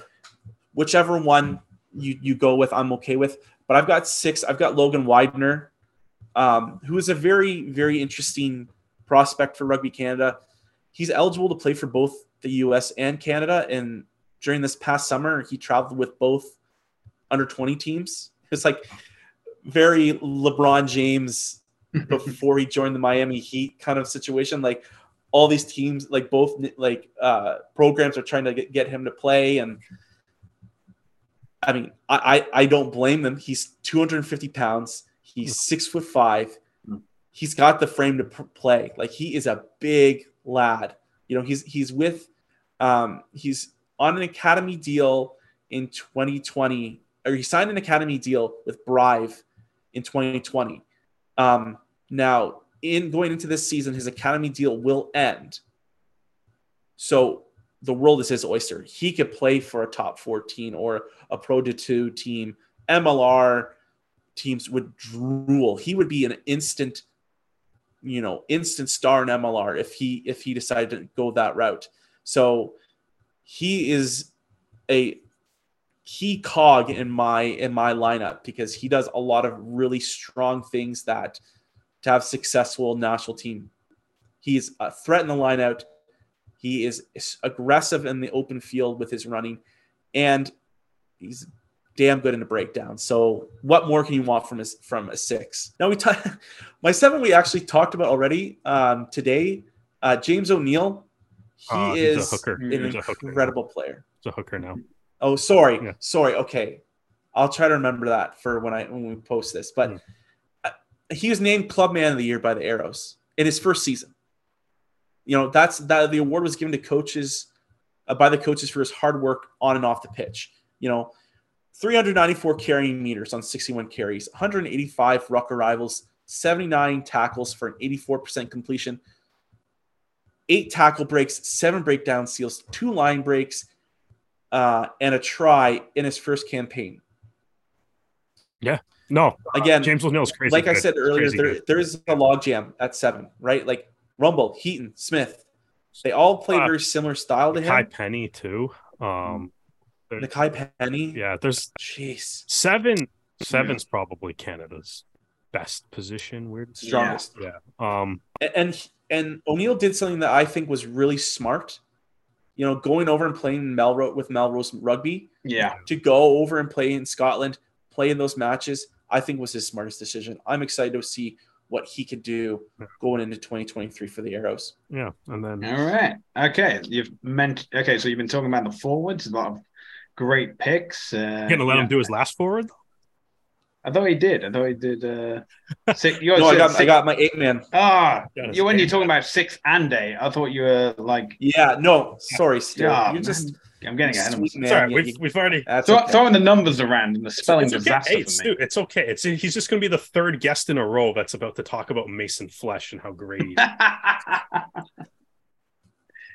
whichever one you you go with, I'm okay with. But I've got six. I've got Logan Widener, um, who is a very very interesting prospect for Rugby Canada. He's eligible to play for both the U.S. and Canada. And during this past summer, he traveled with both under 20 teams. It's like very LeBron James before he joined the Miami Heat kind of situation. Like all these teams, like both like uh, programs are trying to get, get him to play. And I mean, I, I, I don't blame them. He's 250 pounds. He's six foot five. He's got the frame to pr- play. Like he is a big lad. You know, he's he's with um, he's on an academy deal in 2020, or he signed an academy deal with Brive in 2020. Um, now, in going into this season, his academy deal will end. So the world is his oyster. He could play for a top 14 or a Pro D2 team. MLR teams would drool. He would be an instant, you know, instant star in MLR if he if he decided to go that route. So he is a key cog in my in my lineup because he does a lot of really strong things that to have successful national team. He's a threat in the lineout. He is aggressive in the open field with his running, and he's damn good in the breakdown. So, what more can you want from his from a six? Now we talk, my seven we actually talked about already um, today. Uh, James O'Neill, he Uh, he's a is hooker. an He's a hooker. incredible player. It's a hooker now. Oh, sorry, Yeah. sorry. Okay, I'll try to remember that for when I when we post this. But Mm. uh, he was named Club Man of the Year by the Arrows in his first season. You know, that's that the award was given to coaches uh, by the coaches for his hard work on and off the pitch. You know, 394 carrying meters on 61 carries, 185 ruck arrivals, 79 tackles for an 84% completion, eight tackle breaks, seven breakdown seals, two line breaks, uh, and a try in his first campaign. Yeah. No, Again, James O'Neill's crazy. like I said earlier, there, there is a logjam at seven, right? Like Rumball, Heaton, Smith, they all play Uh, very similar style to Kai him. Penny too. Um, Nakai Penny, yeah, there's jeez, seven. Seven's probably Canada's best position. Weird. strongest. Yeah. Um. And and O'Neill did something that I think was really smart. You know, going over and playing Melrose with Melrose Rugby Yeah. to go over and play in Scotland, play in those matches, I think was his smartest decision. I'm excited to see what he could do going into 2023 for the Arrows. Yeah. And then All right. Okay. You've meant okay. So you've been talking about the forwards. A lot of great picks. Uh, You're gonna let yeah. him do his last forward. I thought he did. I thought he did. Uh, six, you No, I got six, I got my eight man. Ah, Dennis you when you're Gaines. talking about six and eight, I thought you were like, Yeah, no, sorry, Stu. Yeah, you man. just I'm getting ahead of sweet myself. Sorry, Yeah, we've we've already. that's Throw, okay. Throwing the numbers around and the spelling It's okay. disaster Hey, for it's, me. dude, it's okay. It's he's just going to be the third guest in a row that's about to talk about Mason Flesch and how great he is.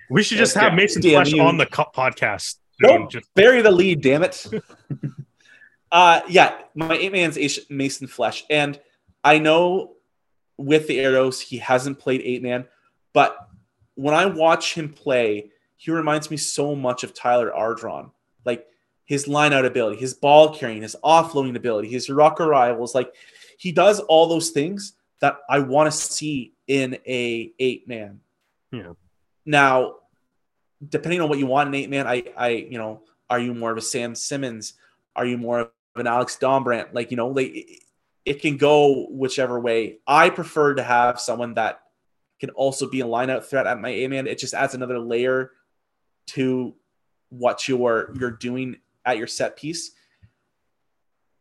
We should just Okay. have Mason Damn Flesch on the co- podcast. Nope. Just Bury the lead, damn it. uh yeah, my eight man's Mason Flesch. And I know with the arrows, he hasn't played eight man, but when I watch him play, he reminds me so much of Tyler Ardron. Like his line out ability, his ball carrying, his offloading ability, his rock arrivals. Like he does all those things that I want to see in a eight man. Yeah. Now, depending on what you want in eight man, I, I, you know, are you more of a Sam Simmonds? Are you more of an Alex Dombrandt? Like, you know, like it- can go whichever way. I prefer to have someone that can also be a lineout threat at my A man. It just adds another layer to what you're you're doing at your set piece.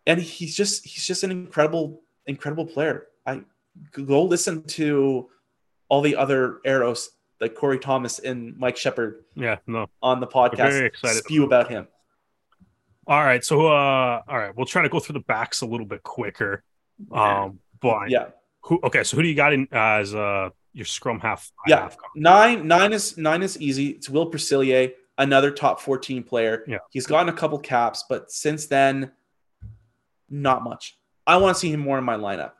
And he's just he's just an incredible incredible player. I go listen to all the other arrows like Corey Thomas and Mike Shepard yeah, no. on the very podcast excited spew about him. All right, so uh, all right, we'll try to go through the backs a little bit quicker. Um, but Yeah, who? Okay, so who do you got in as uh your scrum half? Yeah. half? nine nine is nine is easy. It's Will Percillier, another top fourteen player. Yeah. he's gotten a couple caps, but since then, not much. I want to see him more in my lineup.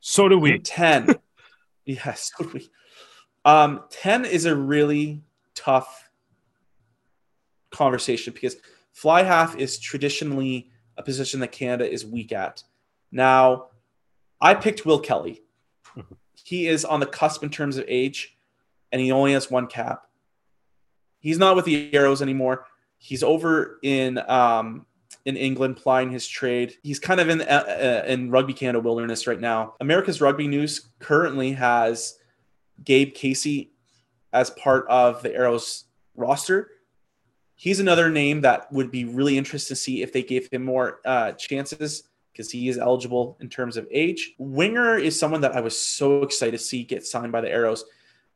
So do we. 10. yes. so do we. Um, 10 is a really tough conversation because fly half is traditionally a position that Canada is weak at. Now, I picked Will Kelly. He is on the cusp in terms of age, and he only has one cap. He's not with the Arrows anymore. He's over in um, in England plying his trade. He's kind of in uh, uh, in Rugby Canada wilderness right now. America's Rugby News currently has Gabe Casey as part of the Arrows roster. He's another name that would be really interesting to see if they gave him more uh, chances because he is eligible in terms of age. Winger is someone that I was so excited to see get signed by the Arrows.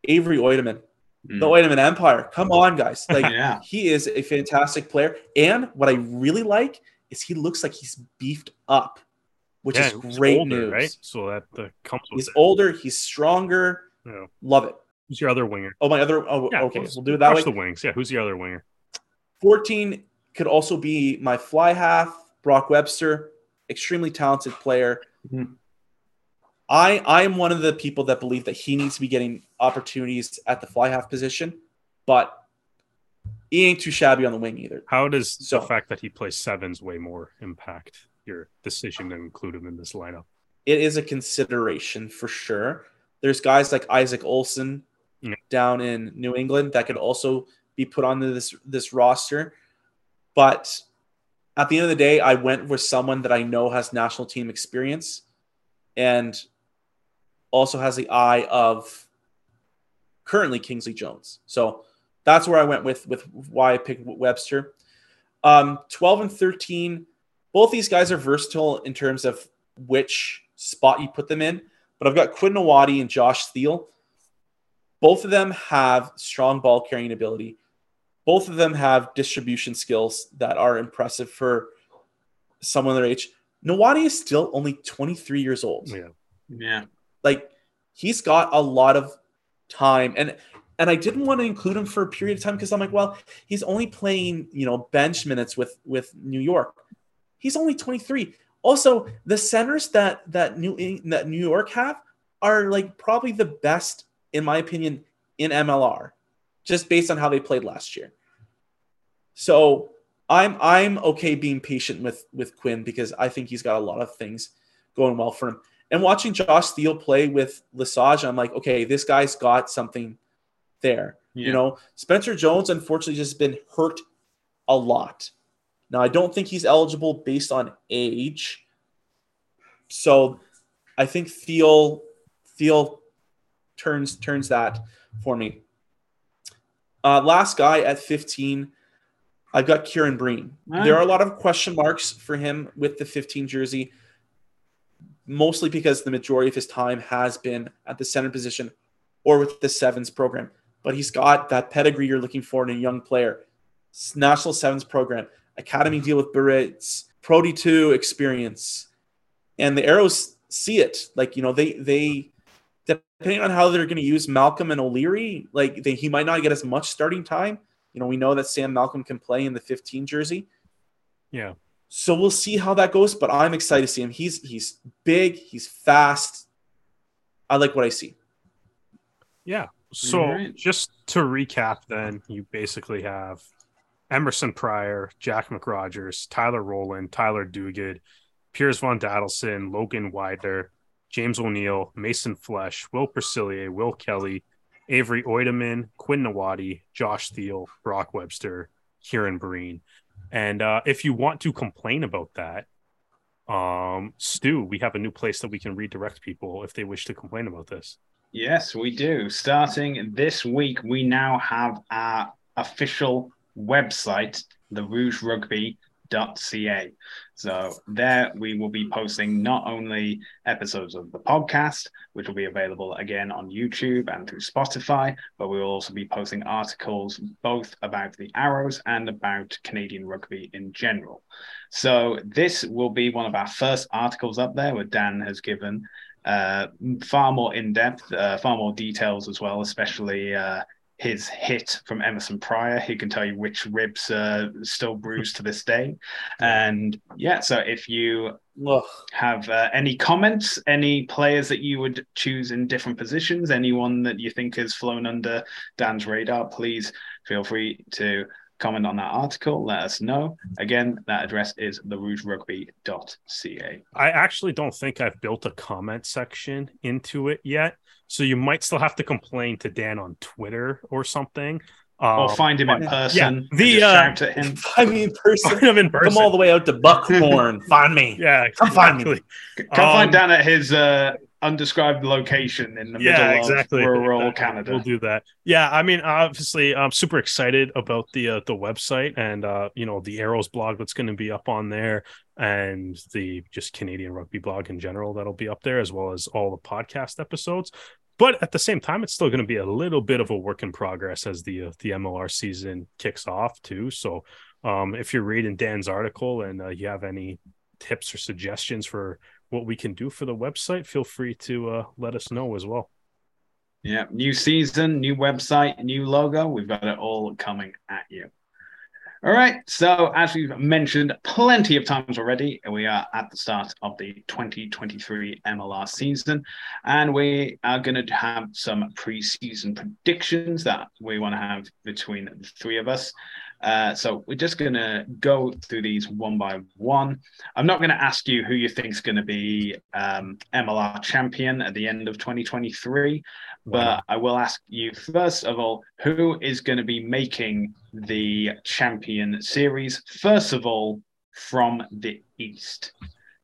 Avery Oitomen, the Mm. Oitomen Empire. Come on, guys! Like Yeah. he is a fantastic player. And what I really like is he looks like he's beefed up, which Yeah, is great older, news. right? So that uh, comes with He's it. older, he's stronger. Yeah. Love it. Who's your other winger? Oh, my other. Oh, Yeah, okay. We'll do it that way. the wings. Yeah, who's the other winger? 14 could also be my fly half, Brock Webster, extremely talented player. Mhm. I I am one of the people that believe that he needs to be getting opportunities at the fly half position, but he ain't too shabby on the wing either. How does So- the fact that he plays sevens way more impact your decision to include him in this lineup? It is a consideration for sure. There's guys like Isaac Olson Yeah. down in New England that could also be put onto this this roster, but at the end of the day, I went with someone that I know has national team experience and also has the eye of currently Kingsley Jones. So that's where I went with with why I picked Webster. Um, 12 and 13, both these guys are versatile in terms of which spot you put them in. But I've got Quinn Ngawati and Josh Thiel. Both of them have strong ball carrying ability. Both of them have distribution skills that are impressive for someone their age. Ngawati is still only 23 years old. Yeah. Yeah. Like he's got a lot of time and and I didn't want to include him for a period of time because I'm like, well, he's only playing, you know, bench minutes with with New York. He's only 23. Also, the centers that that New that New York have are like probably the best, in my opinion, in MLR, just based on how they played last year. So I'm I'm okay being patient with with Quinn because I think he's got a lot of things going well for him. And watching Josh Thiel play with Lesage, I'm like, okay, this guy's got something there. Yeah. You know, Spencer Jones unfortunately just been hurt a lot. Now I don't think he's eligible based on age. So I think Thiel Thiel turns turns that for me. Uh, last guy at 15, I've got Kieran Breen. Right. There are a lot of question marks for him with the 15 jersey, mostly because the majority of his time has been at the center position or with the sevens program. But he's got that pedigree you're looking for in a young player. National Sevens program, academy deal with Biarritz, Pro D2 experience. And the Arrows see it. Like, you know, they they depending on how they're going to use Malcolm and O'Leary, like they, he might not get as much starting time. You know, we know that Sam Malcolm can play in the 15 jersey. Yeah. So we'll see how that goes, but I'm excited to see him. He's he's big, he's fast. I like what I see. Yeah. So right. just to recap, then you basically have Emerson Pryor, Jack McRogers, Tyler Rowland, Tyler Duguid, Piers von Dadelszen, Logan Widener, James O'Neill, Mason Flesch, Will Percillier, Will Kelly, Avery Oitomen, Quinn Ngawati, Josh Thiel, Brock Webster, Kieran Breen. And uh, if you want to complain about that, um, Stu, we have a new place that we can redirect people if they wish to complain about this. Yes, we do. Starting this week, we now have our official website, the Rouge Rugby ca. So there we will be posting not only episodes of the podcast, which will be available again on YouTube and through Spotify, but we will also be posting articles both about the Arrows and about Canadian rugby in general. So this will be one of our first articles up there where Dan has given uh, far more in depth, uh, far more details as well, especially uh, his hit from Emerson Pryor. He can tell you which ribs are still bruised to this day. And yeah, so if you Ugh. have uh, any comments, any players that you would choose in different positions, anyone that you think has flown under Dan's radar, please feel free to comment on that article, let us know. Again, that address is therougerugby.ca. I actually don't think I've built a comment section into it yet. So you might still have to complain to Dan on Twitter or something. Um, or find him in person. Yeah, the uh, shout at him. Find me in person. Find him in person. Come all the way out to Buckhorn. find me. Yeah, come find me. Come um, find Dan at his uh, undescribed location in the yeah, middle exactly. of rural exactly. Canada. We'll do that. Yeah, I mean, obviously, I'm super excited about the uh, the website and uh, you know the Arrows blog that's going to be up on there, and the just Canadian rugby blog in general that'll be up there, as well as all the podcast episodes. But at the same time, it's still going to be a little bit of a work in progress as the uh, the MLR season kicks off too. So, um, if you're reading Dan's article and uh, you have any tips or suggestions for what we can do for the website, feel free to uh, let us know as well. Yeah, new season, new website, new logo. We've got it all coming at you. All right. So, as we've mentioned plenty of times already, we are at the start of the 2023 MLR season, and we are going to have some preseason predictions that we want to have between the three of us. Uh, so we're just going to go through these one by one. I'm not going to ask you who you think is going to be um, MLR champion at the end of 2023, but I will ask you first of all who is going to be making the champion series, first of all, from the East.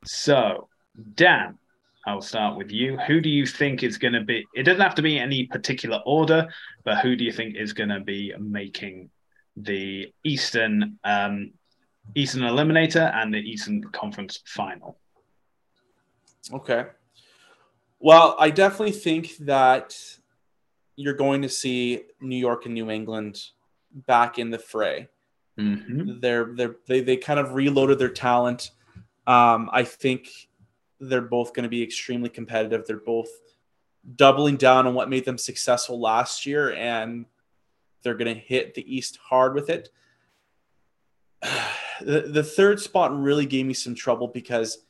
So, Dan, I'll start with you. Who do you think is going to be? It doesn't have to be any particular order, but who do you think is going to be making the Eastern um, Eastern Eliminator and the Eastern Conference Final. Okay. Well, I definitely think that you're going to see New York and New England back in the fray. Mm-hmm. They're, they're, they they kind of reloaded their talent. Um, I think they're both going to be extremely competitive. They're both doubling down on what made them successful last year and they're going to hit the East hard with it. The, the third spot really gave me some trouble because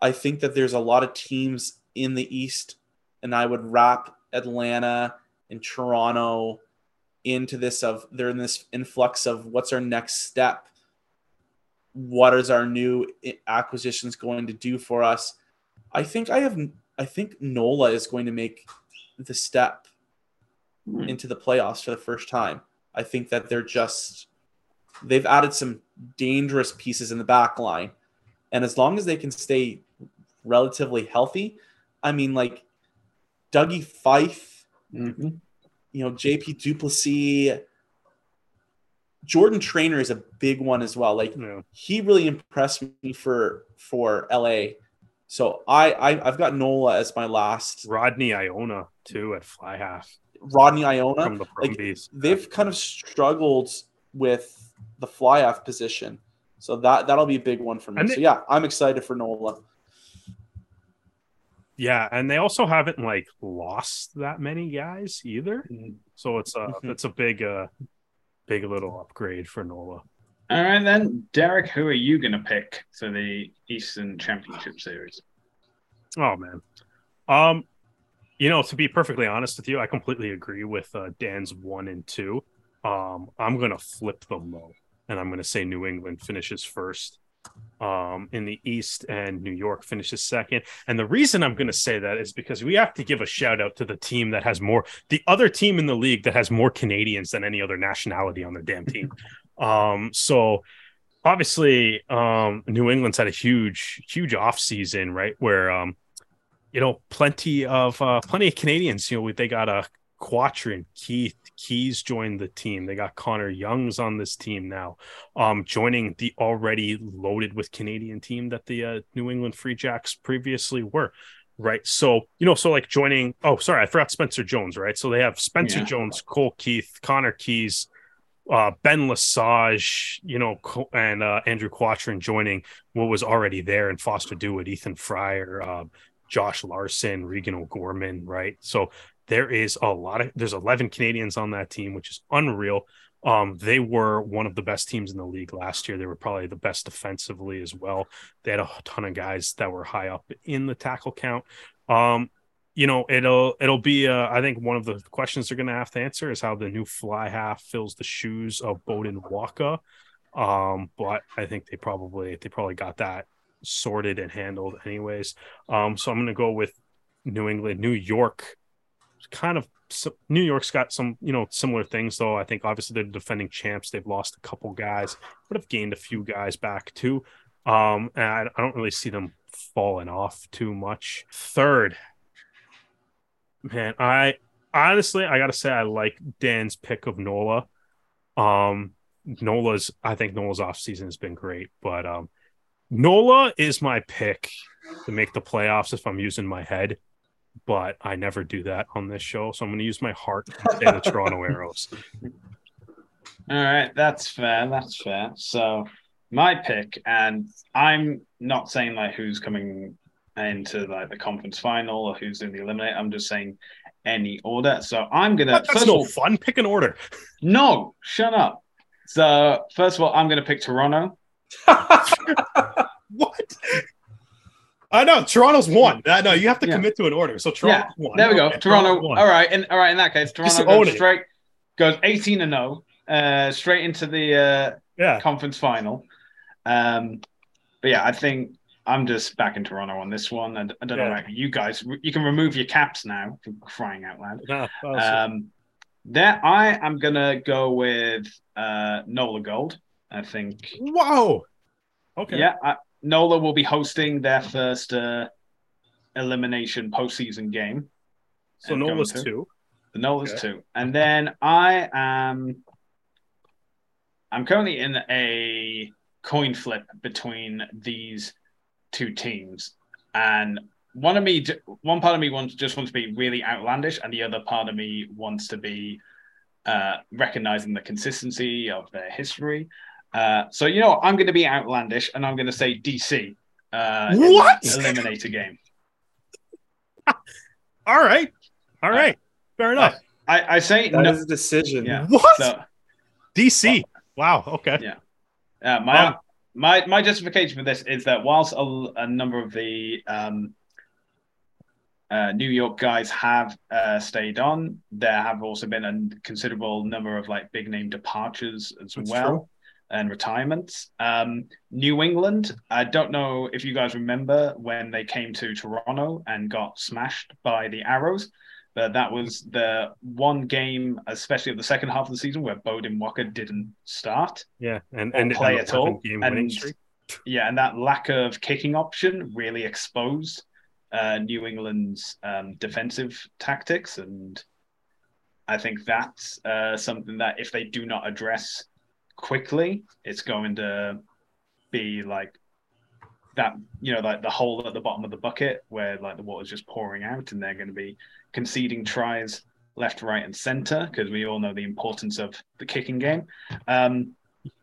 I think that there's a lot of teams in the East, and I would wrap Atlanta and Toronto into this of they're in this influx of what's our next step? What is our new acquisitions going to do for us? I think i have i think nola is going to make the step hmm. into the playoffs for the first time. I think that they're just they've added some dangerous pieces in the back line. And as long as they can stay relatively healthy i mean like dougie fife mm-hmm you know, JP Duplessis. Jordan Trainor is a big one as well. Like yeah. he really impressed me for for LA. So I, I I've got Nola as my last. Rodney Iona too at fly half. Rodney Iona, from the like, they've kind of struggled with the fly half position. So that that'll be a big one for me. so yeah, I'm excited for Nola. Yeah, and they also haven't like lost that many guys either. Mm-hmm. So it's a mm-hmm. it's a big uh big little upgrade for Nola. All right then, Derek, who are you going to pick for the Eastern Championship Series? Oh man, um, you know, to be perfectly honest with you, I completely agree with uh, Dan's one and two. Um, I'm going to flip them though, and I'm going to say New England finishes first um, in the East, and New York finishes second. And the reason I'm going to say that is because we have to give a shout out to the team that has more, the other team in the league that has more Canadians than any other nationality on their damn team. um, so obviously, um, New England's had a huge, huge off season, right? Where, um, you know, plenty of uh, plenty of Canadians. You know, they got a Quattrin, Keith, Keys joined the team. They got Connor Youngs on this team now, um, joining the already loaded with Canadian team that the uh, New England Free Jacks previously were. Right. So, you know, so like joining, oh, sorry, I forgot Spencer Jones, right? So they have Spencer yeah. Jones, Cole Keith, Connor Keys, uh, Ben Lesage, you know, and uh, Andrew Quattrin joining what was already there, and Foster Dewitt, Ethan Fryer, uh, Josh Larson, Regan O'Gorman, right? So there is a lot of there's 11 Canadians on that team, which is unreal. Um, they were one of the best teams in the league last year. They were probably the best defensively as well. They had a ton of guys that were high up in the tackle count. Um, you know, it'll it'll be uh, I think one of the questions they're going to have to answer is how the new fly half fills the shoes of Beaudein Waaka. Um, but I think they probably they probably got that sorted and handled anyways. Um, so I'm going to go with New England, New York kind of New York's got some, you know, similar things though. I think obviously they're defending champs. They've lost a couple guys, but have gained a few guys back too. Um, and I, I don't really see them falling off too much. Third, man, I honestly I gotta say I like Dan's pick of Nola. Um, Nola's I think Nola's off season has been great, but um, Nola is my pick to make the playoffs if I'm using my head but I never do that on this show. So I'm going to use my heart and say the Toronto Arrows. All right, that's fair. That's fair. So my pick, and I'm not saying like who's coming into like the conference final or who's in the eliminate. I'm just saying any order. So I'm gonna. That's first no all, fun. Pick an order. No, shut up. So first of all, I'm gonna pick Toronto. what? I know Toronto's one. Uh, no, you have to yeah. commit to an order. So Toronto yeah. There we go. Okay, Toronto. All right. And all right. In that case, Toronto goes straight goes eighteen and zero, oh, uh, straight into the uh, yeah. conference final. Um, but yeah, I think I'm just back in Toronto on this one. And I don't yeah. know, like you guys, you can remove your caps now crying out loud. No, um, there, I am gonna go with uh, Nola Gold. I think. Whoa. Okay. Yeah, I, NOLA will be hosting their first uh, elimination postseason game. So NOLA's two. The NOLA's okay. two. And then I am I'm currently in a coin flip between these two teams. And one of me one part of me wants just wants to be really outlandish and the other part of me wants to be uh, recognizing the consistency of their history uh, so you know, I'm going to be outlandish, and I'm going to say DC. Uh, what eliminator game? All right, all right, fair enough. I, I say that no, is a decision. Yeah. What? So, DC. wow. Okay. Yeah. Uh, my um, my my justification for this is that whilst a, a number of the um, uh, New York guys have uh, stayed on, there have also been a considerable number of like big name departures as That's well. And retirements. Um, New England, I don't know if you guys remember when they came to Toronto and got smashed by the Arrows, but that was the one game, especially of the second half of the season, where Beaudein Waaka didn't start. Yeah, and and play at all, 11 game winning and- Yeah, and that lack of kicking option really exposed uh, New England's um, defensive tactics, and I think that's uh, something that if they do not address quickly, it's going to be like that. You know, like the hole at the bottom of the bucket where like the water's just pouring out, and they're going to be conceding tries left, right, and center because we all know the importance of the kicking game. Um,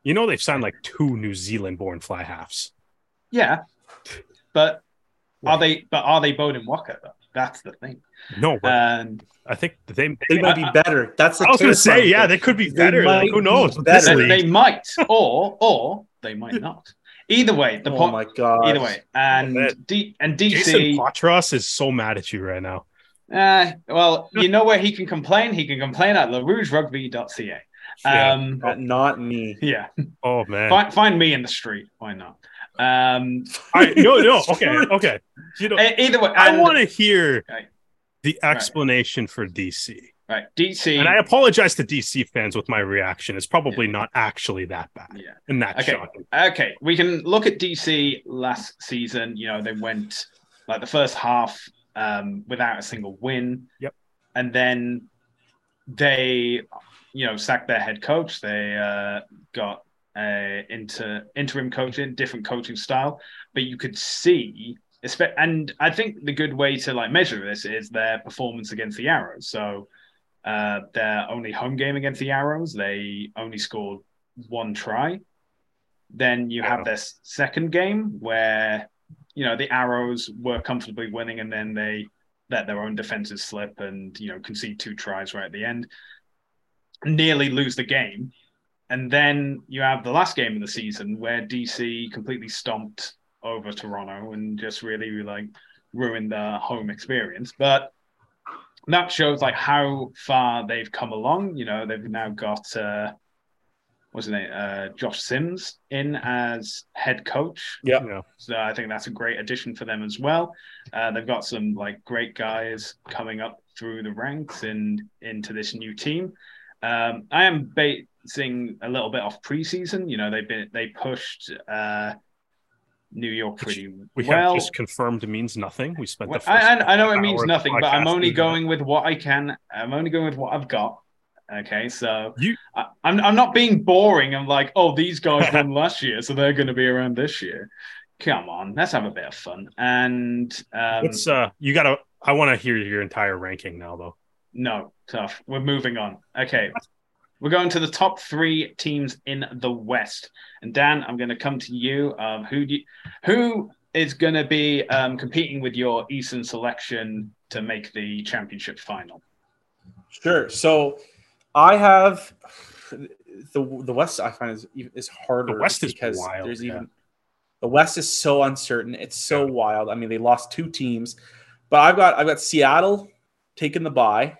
You know they've signed like two New Zealand-born fly halves. Yeah, but are they? But are they Beaudein Waaka? Though? That's the thing. No, but And I think they. They might be better. That's the I was going to say, yeah, they could be They better. Like, who knows? be better. they, they might, or or they might not. Either way, the oh point. my god. Either way, and man. D and Jason Patras is so mad at you right now. Uh, well, you know where he can complain. He can complain at LaRougeRugby.ca. Yeah. Um, Uh, not me. yeah, Oh man. find, find me in the street. Why not? Um, I, no, no. Okay, okay. You know, e- either way, I want to hear Right. the explanation for DC. right DC. And I apologize to DC fans with my reaction. It's probably not actually that bad. Yeah. And that Okay. shocking. Okay, we can look at DC last season. You know, they went like the first half um, without a single win. Yep. And then they, you know, sacked their head coach. They uh, got uh, into interim coaching, different coaching style. But you could see, and I think the good way to like measure this is their performance against the Arrows. So uh, their only home game against the Arrows, they only scored one try. Then you have their second game where you know the Arrows were comfortably winning, and then they let their own defenses slip and you know concede two tries right at the end, nearly lose the game. And then you have the last game of the season where DC completely stomped over Toronto and just really like ruined the home experience. But that shows like how far they've come along. You know, they've now got uh what's his name? Uh Josh Sims in as head coach. Yeah. So I think that's a great addition for them as well. Uh, they've got some like great guys coming up through the ranks and into this new team. Um, I am basing a little bit off preseason. You know, they've been they pushed uh, New York pretty we well. have just confirmed it means nothing. We spent Well, the I, I, I know it means nothing, but I'm only that. going with what I can. I'm only going with what I've got. Okay, so You- I, I'm I'm not being boring. I'm like, oh, these guys won last year, so they're going to be around this year. Come on, let's have a bit of fun. And um, It's uh you gotta I want to hear your entire ranking now though. no tough. We're moving on. Okay, we're going to the top three teams in the West. And Dan, I'm going to come to you. Um, who do you, who is going to be um, competing with your Eastern selection to make the championship final? Sure. So I have the the West. I find is is harder. The West is because wild, There's yeah. even the West is so uncertain. It's so Yeah. wild. I mean, they lost two teams, but I've got I've got Seattle taking the bye,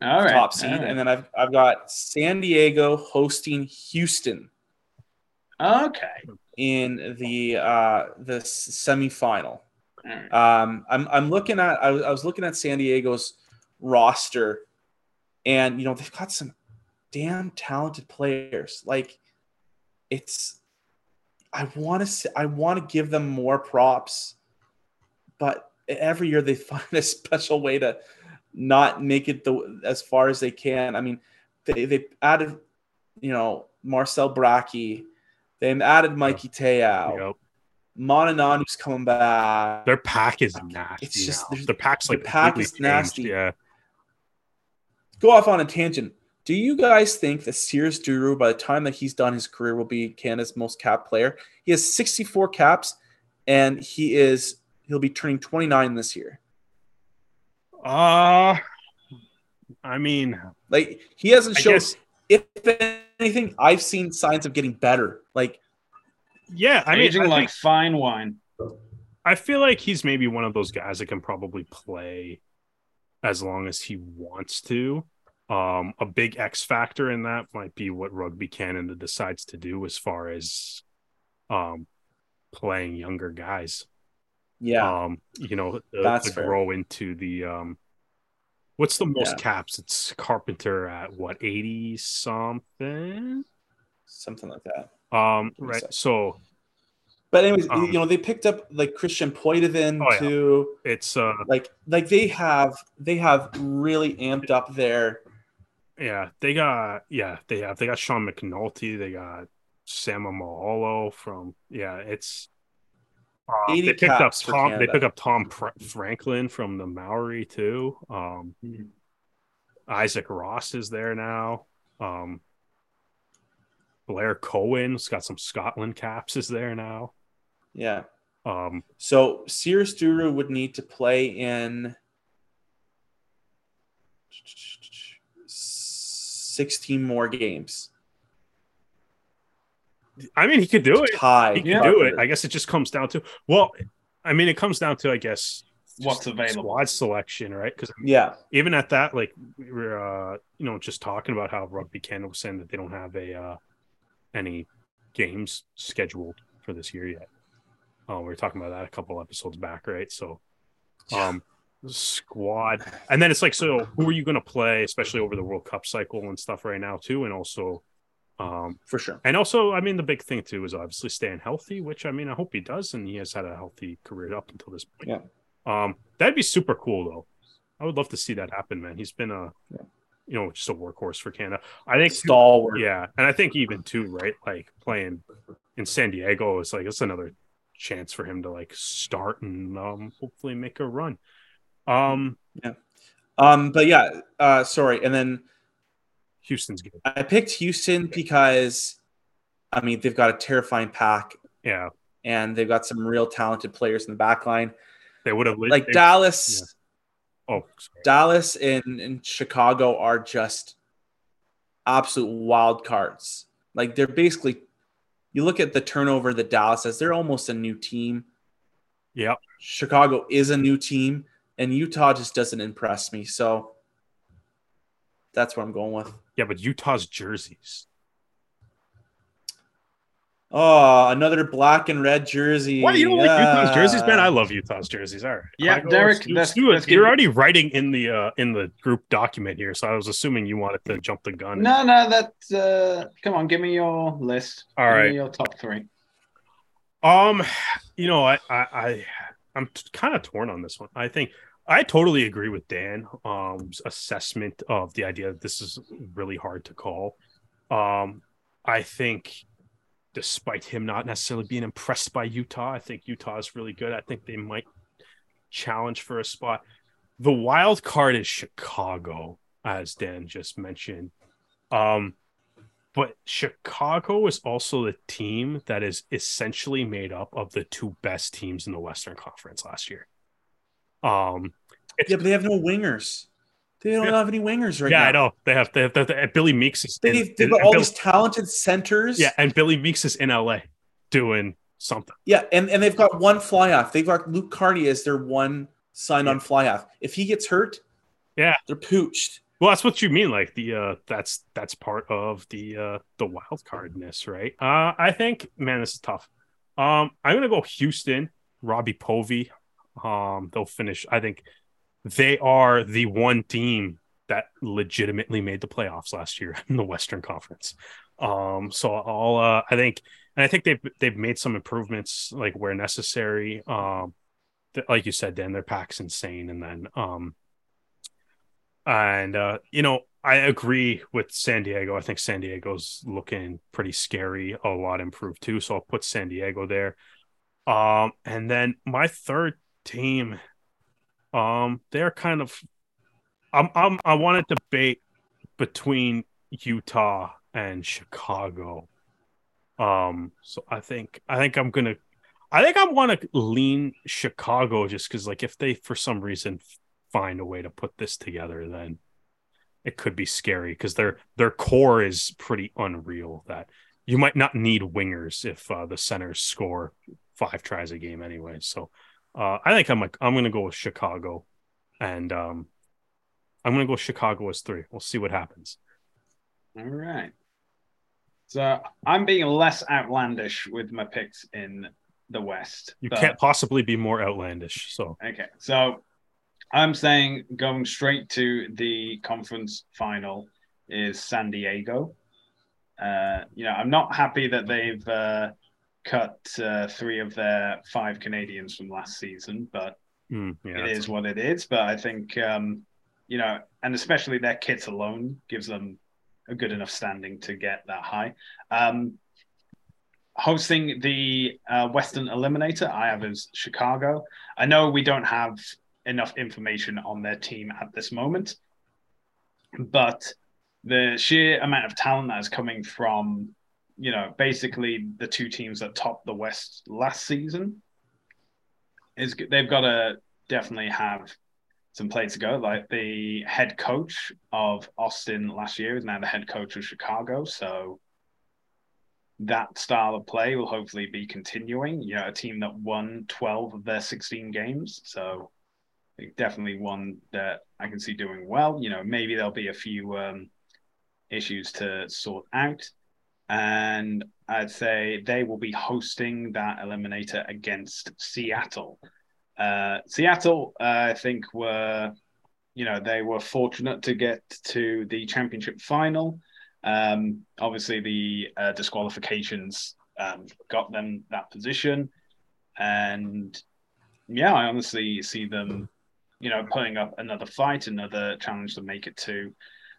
All right, top seed, right. and then I've I've got San Diego hosting Houston okay. in the uh the semifinal. Right. Um, I'm I'm looking at I was, I was looking at San Diego's roster, and you know they've got some damn talented players. Like it's, I want to I want to give them more props, but every year they find a special way to not make it the as far as they can. I mean, they they added, you know, Marcel Bracchi, they added Mikey Teao. You know, Monananu's coming back. their pack is nasty. It's just- their pack's the like pack is changed, nasty. Yeah. Go off on a tangent. Do you guys think that Sears Duru, by the time that he's done his career, will be Canada's most capped player? He has 64 caps, and he is he'll be turning 29 this year. Uh I mean, Like he hasn't shown. guess If anything, I've seen signs of getting better. Like Yeah, I mean, aging I, like think- fine wine. I feel like he's maybe one of those guys that can probably play as long as he wants to. Um, a big X factor in that might be what Rugby Canada decides to do as far as um playing younger guys. Yeah. Um, you know, to, That's to fair. grow into the um what's the most Yeah. caps? It's Carpenter at what 80 something? something like that. Um, Give me a right. So But anyways, Um, you know, they picked up like Christian Poidevin Oh, yeah. too. it's uh Like like they have they have really amped up their Yeah, they got yeah, they have they got Sean McNulty, they got Sam Mahalo from yeah, it's uh, they picked up Tom they picked up Tom Pr- Franklin from the Maori too. Um Isaac Ross is there now. Um Blair Cowan's got some Scotland caps is there now. yeah. Um So Sears Duru would need to play in 16 more games. I mean he could do it. Tie. He can Yeah. do it. I guess it just comes down to well, I mean it comes down to I guess What's available. squad selection, right? Because Yeah. even at that, like we are uh, you know, just talking about how Rugby Canada was saying that they don't have a uh, any games scheduled for this year yet. Uh, we were talking about that a couple episodes back, right? So, um, squad, and then it's like, so who are you going to play, especially over the World Cup cycle and stuff right now too, and also, um, For sure. and also, I mean, the big thing too is obviously staying healthy, which I mean, I hope he does, and he has had a healthy career up until this point. Yeah. Um, that'd be super cool though. I would love to see that happen, man. He's been a, Yeah. you know, just a workhorse for Canada. I think, Stalwart. yeah, and I think even too, right? Like playing in San Diego is like it's another chance for him to like start and um hopefully make a run. Um, yeah. Um, but yeah, uh, sorry. And then Houston's good. I picked Houston because, I mean, they've got a terrifying pack Yeah, and they've got some real talented players in the back line. they would have Like they- Dallas, Oh, sorry. Dallas and, and Chicago are just absolute wild cards. Like they're basically, you look at the turnover that Dallas has, they're almost a new team. yeah. Chicago is a new team, and Utah just doesn't impress me. So that's what I'm going with. Yeah, but Utah's jerseys. Oh, another black and red jersey. Why you don't like Utah's jerseys, man? I love Utah's jerseys. All right. Yeah, Michael, Derek, let's do- let's- let's let's You're already writing in the uh in the group document here, so I was assuming you wanted to jump the gun. No, no, that's uh come on, give me your list. All Give me right. your top three. Um, you know, I I, I I'm kind of torn on this one. I think I totally agree with Dan um's assessment of the idea that this is really hard to call. Um, I think despite him not necessarily being impressed by Utah, I think Utah is really good. I think they might challenge for a spot. The wild card is Chicago, as Dan just mentioned. Um, but Chicago is also the team that is essentially made up of the two best teams in the Western Conference last year. Um, Yeah, but they have no wingers. They don't Yeah. have any wingers right yeah, now. Yeah, I know they have they have, they have- Billy Meakes is They've, they've got all Bill- these talented centers. yeah, and Billy Meakes is in LA doing something. Yeah, and, and they've got one fly off. They've got Luke Carney as their one signed on fly off. If he gets hurt, Yeah. they're pooched. Well, that's what you mean. Like the uh that's that's part of the uh the wild cardness, right? Uh I think man, this is tough. Um I'm gonna go Houston, Robbie Povey. Um they'll finish. I think they are the one team that legitimately made the playoffs last year in the Western Conference. Um so I'll uh I think and I think they've they've made some improvements like where necessary. Um th- like you said, Dan, their pack's insane, and then um and uh, you know, I agree with San Diego. I think San Diego's looking pretty scary, a lot improved too. So I'll put San Diego there. Um, and then my third team, um, they're kind of I'm I'm I want to debate between Utah and Chicago. Um, so I think I think I'm gonna I think I want to lean Chicago just because like if they for some reason find a way to put this together, then it could be scary because their their core is pretty unreal. That you might not need wingers if uh, the centers score five tries a game anyway. So uh, I think I'm like I'm gonna go with Chicago, and um, I'm gonna go Chicago as three. We'll see what happens. All right. So I'm being less outlandish with my picks in the West. You but- can't possibly be more outlandish. So Okay, so I'm saying going straight to the conference final is San Diego. Uh, you know, I'm not happy that they've uh, cut uh, three of their five Canadians from last season, but mm, yeah, it that's- what it is. But I think, um, you know, and especially their kits alone gives them a good enough standing to get that high. Um, hosting the uh, Western Eliminator, I have as Chicago. I know we don't have enough information on their team at this moment, but the sheer amount of talent that is coming from, you know, basically the two teams that topped the West last season is they've got to definitely have some play to go. Like the head coach of Austin last year is now the head coach of Chicago, so that style of play will hopefully be continuing. You know, a team that won 12 of their 16 games. So definitely one that I can see doing well. You know, maybe there'll be a few um, issues to sort out. And I'd say they will be hosting that eliminator against Seattle. Uh, Seattle, uh, I think, were, you know, they were fortunate to get to the championship final. Um, obviously, the uh, disqualifications um, got them that position, and yeah, I honestly see them, you know, putting up another fight, another challenge to make it to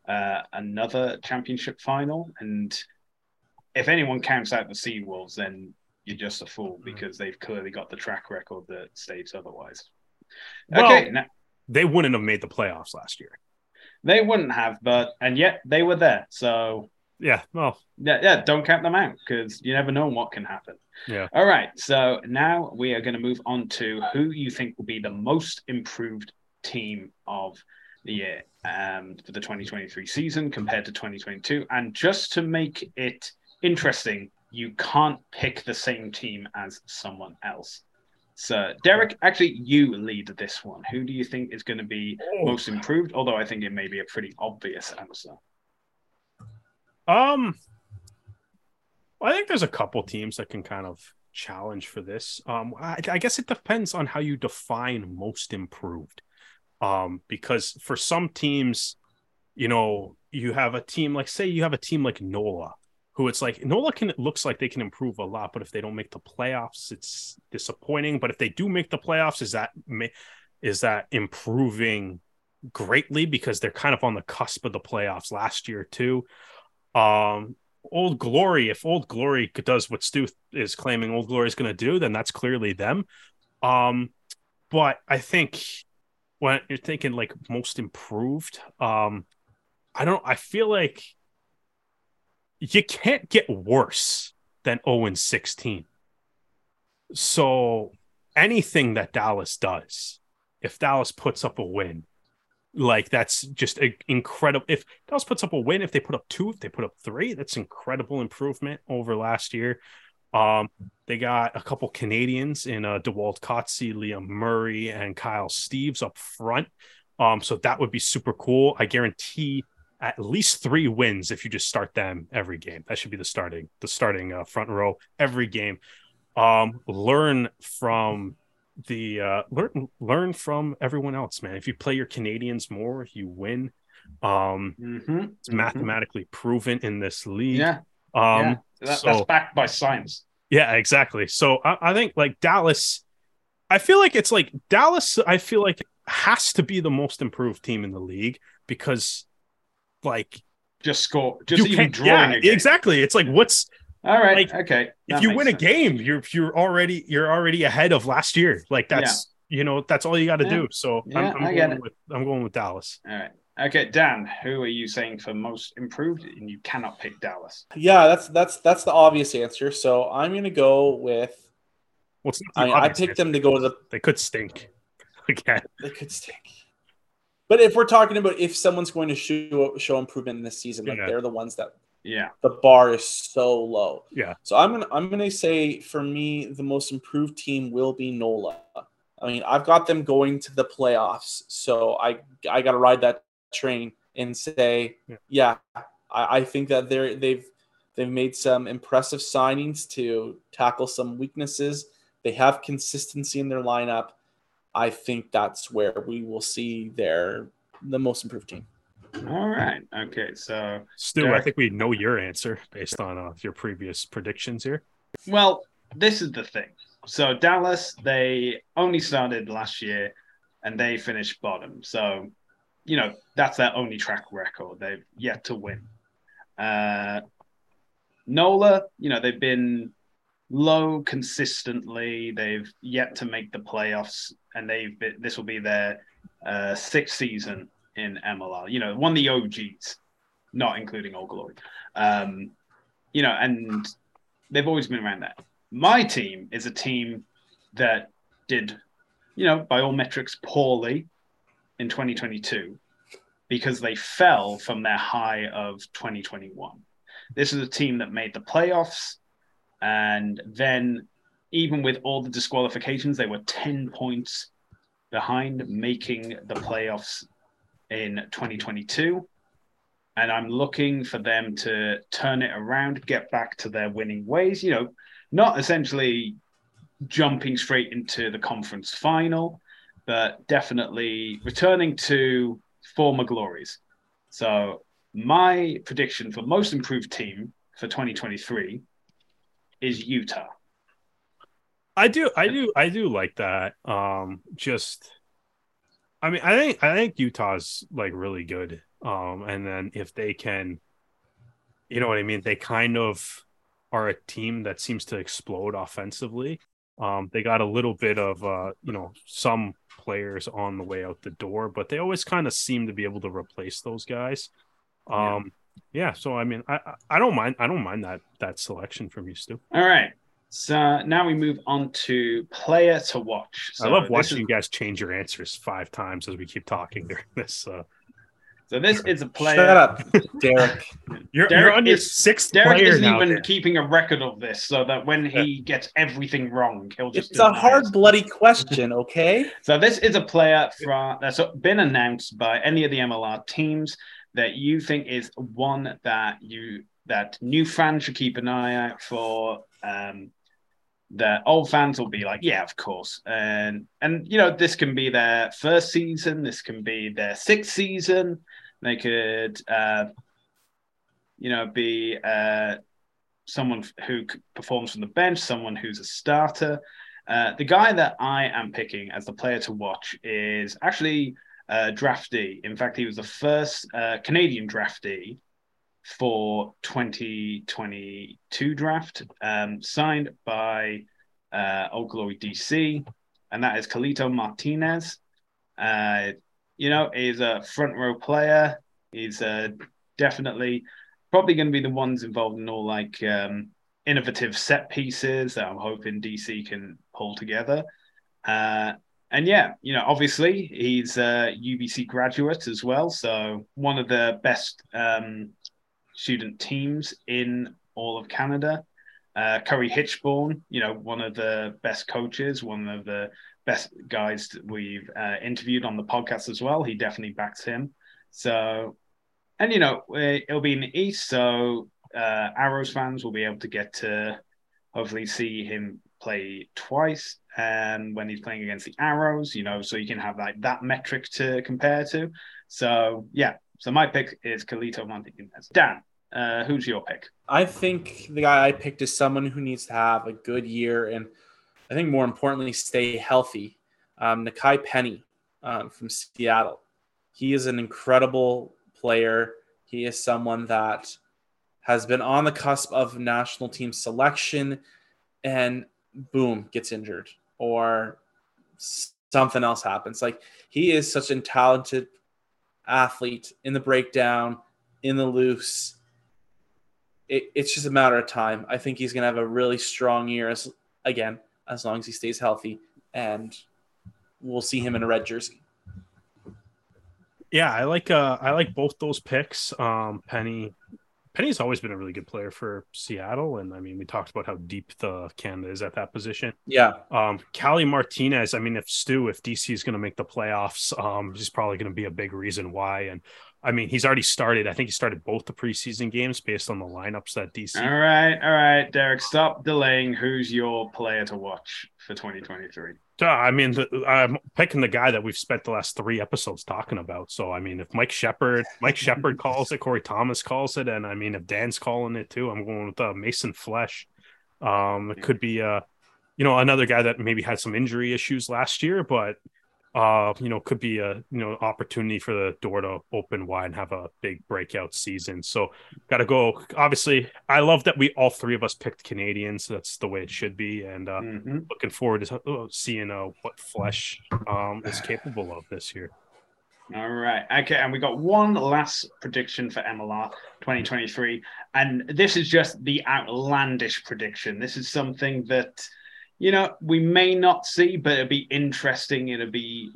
uh, another championship final. And if anyone counts out the Sea Wolves, then you're just a fool because they've clearly got the track record that states otherwise. Well- okay, now, they wouldn't have made the playoffs last year. they wouldn't have, but and yet they were there. So Yeah, well, yeah, yeah, don't count them out because you never know what can happen. yeah. All right, so now we are going to move on to who you think will be the most improved team of the year um, for the 2023 season compared to 2022. And just to make it interesting, you can't pick the same team as someone else. So, Derek, actually, you lead this one. Who do you think is going to be most improved? Although I think it may be a pretty obvious answer. Um, I think there's a couple teams that can kind of challenge for this. Um, I, I guess it depends on how you define most improved. Um, because for some teams, you know, you have a team like, say, you have a team like NOLA, who it's like NOLA can it looks like they can improve a lot, but if they don't make the playoffs, it's disappointing. But if they do make the playoffs, is that is that improving greatly because they're kind of on the cusp of the playoffs last year too. Um, Old Glory, if Old Glory does what Stu is claiming Old Glory is going to do, then that's clearly them. Um, but I think when you're thinking like most improved, um, I don't. I feel like you can't get worse than 0 and 16. So anything that Dallas does, if Dallas puts up a win, like that's just incredible. If Dallas puts up a win, if they put up two, if they put up three, that's incredible improvement over last year. Um, they got a couple Canadians in uh, Dewalt Kotze, Liam Murray, and Kyle Steeves up front. Um, so that would be super cool. I guarantee at least three wins if you just start them every game. That should be the starting the starting uh, front row every game. Um, learn from the uh, learn learn from everyone else, man. If you play your Canadians more, you win. Um, Mm-hmm. it's mathematically proven in this league. Yeah, Um, yeah. That, so- that's backed by science. yeah, exactly. So I, I think like Dallas, I feel like it's like Dallas, I feel like has to be the most improved team in the league because like Just score, just you even can't, drawing yeah, a game. exactly. It's like what's All right, like, okay. if you makes win a game, you're you're already you're already ahead of last year. Like that's you know, that's all you got to Yeah. do. So Yeah, I'm, I'm I going with I'm going with Dallas. All right. Okay, Dan, who are you saying for most improved? And you cannot pick Dallas. Yeah, that's that's that's the obvious answer. So I'm gonna go with. Well, it's not I, the mean, I picked answer. them to go to the. They could stink again. They could stink. But if we're talking about if someone's going to show show improvement in this season, like Yeah. they're the ones that Yeah. The bar is so low. Yeah. So I'm gonna I'm gonna say for me the most improved team will be Nola. I mean I've got them going to the playoffs, so I I got to ride that train and say Yeah. yeah, I, I think that they're they've they've made some impressive signings to tackle some weaknesses. They have consistency in their lineup. I think that's where we will see their the most improved team. All right. Okay. So, Stu, I think we know your answer based on uh, your previous predictions here. well, this is the thing. So, Dallas, they only started last year and they finished bottom. So, you know, that's their only track record. They've yet to win. Uh, Nola, you know, they've been low consistently. They've yet to make the playoffs, and they've been, this will be their uh, sixth season in MLR. You know, of the OGs, not including Old Glory. Um, you know, and they've always been around that. My team is a team that did, you know, by all metrics, poorly in 2022 because they fell from their high of 2021. This is a team that made the playoffs, and then even with all the disqualifications, they were 10 points behind making the playoffs in 2022. And I'm looking for them to turn it around, get back to their winning ways, you know, not essentially jumping straight into the conference final, but definitely returning to former glories. So my prediction for most improved team for 2023 is Utah. I do, I do, I do like that. Um, just, I mean, I think, I think Utah's like really good. Um, and then if they can, you know what I mean? They kind of are a team that seems to explode offensively. Um, they got a little bit of, uh, you know, some players on the way out the door, but they always kind of seem to be able to replace those guys. Um, yeah. So I mean, I I- I don't mind. I don't mind that that selection from you, Stu. All right. So now we move on to player to watch. So I love watching is- you guys change your answers five times as we keep talking during this. Uh, so this is a player. Shut up, Derek. you're, Derek you're on your is- sixth Derek player isn't now. even Dan. keeping a record of this, so that when he gets everything wrong, he'll just. It's do a it hard, his. bloody question, okay? So this is a player from that's been announced by any of the MLR teams that you think is one that you that new fans should keep an eye out for. Um, the old fans will be like, yeah, of course, and and you know this can be their first season, this can be their sixth season. They could, uh, you know, be uh, someone who performs from the bench, someone who's a starter. Uh, the guy that I am picking as the player to watch is actually a draftee. In fact, he was the first uh, Canadian draftee for 2022 draft, um, signed by uh, Old Glory DC, and that is Calixto Martinez. Uh, you know, he's a front row player. He's uh, definitely probably going to be the ones involved in all like um, innovative set pieces that I'm hoping DC can pull together. Uh, and yeah, you know, obviously he's a UBC graduate as well, so one of the best um, student teams in all of Canada. Uh, Curry Hitchborn, you know, one of the best coaches, one of the best guys we've uh, interviewed on the podcast as well. He definitely backs him. So, and you know, eh, it'll be in the East, so uh, Arrows fans will be able to get to hopefully see him play twice and when he's playing against the arrows you know so you can have like that metric to compare to so yeah so my pick is Calixto Martinez. Dan, uh, who's your pick? I think the guy I picked is someone who needs to have a good year and I think more importantly, stay healthy. Um, Nakai Penny um, from Seattle. He is an incredible player. He is someone that has been on the cusp of national team selection and boom, gets injured or something else happens. Like he is such a talented athlete in the breakdown, in the loose it, it's just a matter of time. I think he's going to have a really strong year as again, as long as he stays healthy, and we'll see him in a red jersey. Yeah, I like uh I like both those picks. Um Penny Penny's always been a really good player for Seattle, and I mean, we talked about how deep the Canada is at that position. Yeah. Um, Cali Martinez. I mean, if Stu, if DC is going to make the playoffs, um, he's probably going to be a big reason why. And I mean, he's already started. I think he started both the preseason games based on the lineups that DC. All right, all right, Derek, stop delaying. Who's your player to watch for 2023? I mean, the, I'm picking the guy that we've spent the last three episodes talking about. So, I mean, if Mike Shepard, Mike Shepard calls it, Corey Thomas calls it, and I mean, if Dan's calling it too, I'm going with uh, Mason Flesch. Um, it could be, uh, you know, another guy that maybe had some injury issues last year, but uh, you know, could be a you know opportunity for the door to open wide and have a big breakout season. So, got to go. Obviously, I love that we all three of us picked Canadians. That's the way it should be, and uh, mm-hmm. looking forward to uh, seeing uh, what Flesch um, is capable of this year. All right. Okay. And we got one last prediction for MLR 2023. And this is just the outlandish prediction. This is something that you know, we may not see, but it'd be interesting. It'd be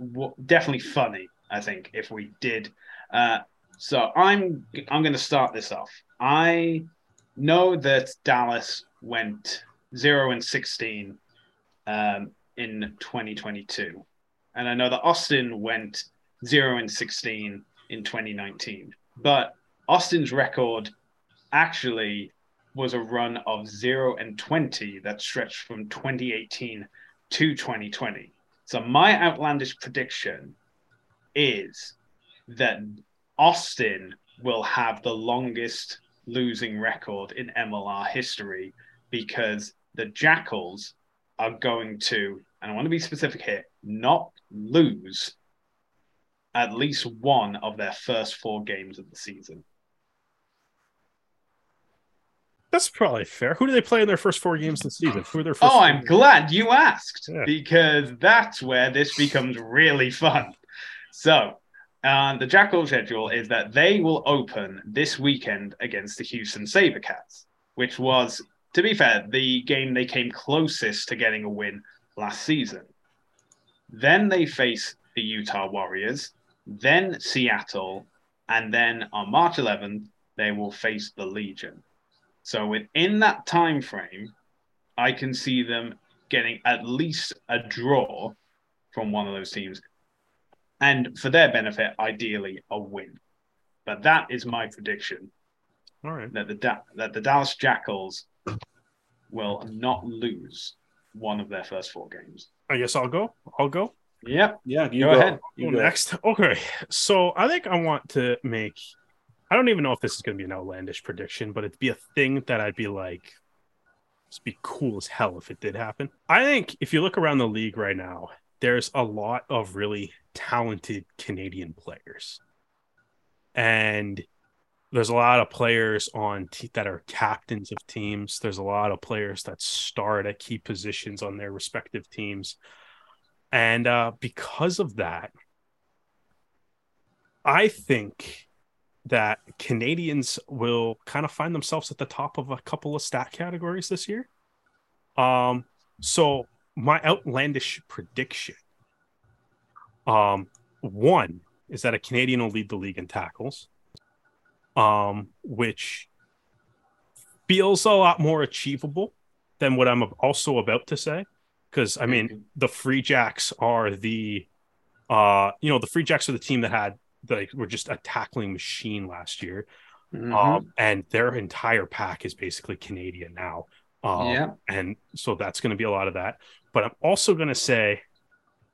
definitely funny, I think, if we did. Uh, so I'm I'm going to start this off. I know that Dallas went zero and sixteen um, in 2022, and I know that Austin went zero and sixteen in 2019. But Austin's record actually was a run of 0 and 20 that stretched from 2018 to 2020. So my outlandish prediction is that Austin will have the longest losing record in MLR history because the Jackals are going to, and I want to be specific here, not lose at least one of their first four games of the season. That's probably fair. Who do they play in their first four games the season? Who are their first? Oh, I'm glad you asked yeah. because that's where this becomes really fun. So, uh, the Jackal schedule is that they will open this weekend against the Houston Sabercats, which was, to be fair, the game they came closest to getting a win last season. Then they face the Utah Warriors, then Seattle, and then on March 11th, they will face the Legion. So within that time frame, I can see them getting at least a draw from one of those teams, and for their benefit, ideally a win. But that is my prediction. All right. That the da- that the Dallas Jackals will not lose one of their first four games. I guess I'll go. I'll go. Yep. Yeah. You go, go ahead. You go next. Okay. So I think I want to make I don't even know if this is going to be an outlandish prediction, but it'd be a thing that I'd be like, it'd be cool as hell if it did happen. I think if you look around the league right now, there's a lot of really talented Canadian players. And there's a lot of players on that are captains of teams. There's a lot of players that start at key positions on their respective teams. And uh, because of that, I think that Canadians will kind of find themselves at the top of a couple of stat categories this year. Um, so my outlandish prediction, um, one is that a Canadian will lead the league in tackles, um, which feels a lot more achievable than what I'm also about to say. Because I mean, the Free Jacks are the, uh, you know, the Free Jacks are the team that had they were just a tackling machine last year. Mm-hmm. Um, and their entire pack is basically Canadian now. Um, yeah. And so that's going to be a lot of that. But I'm also going to say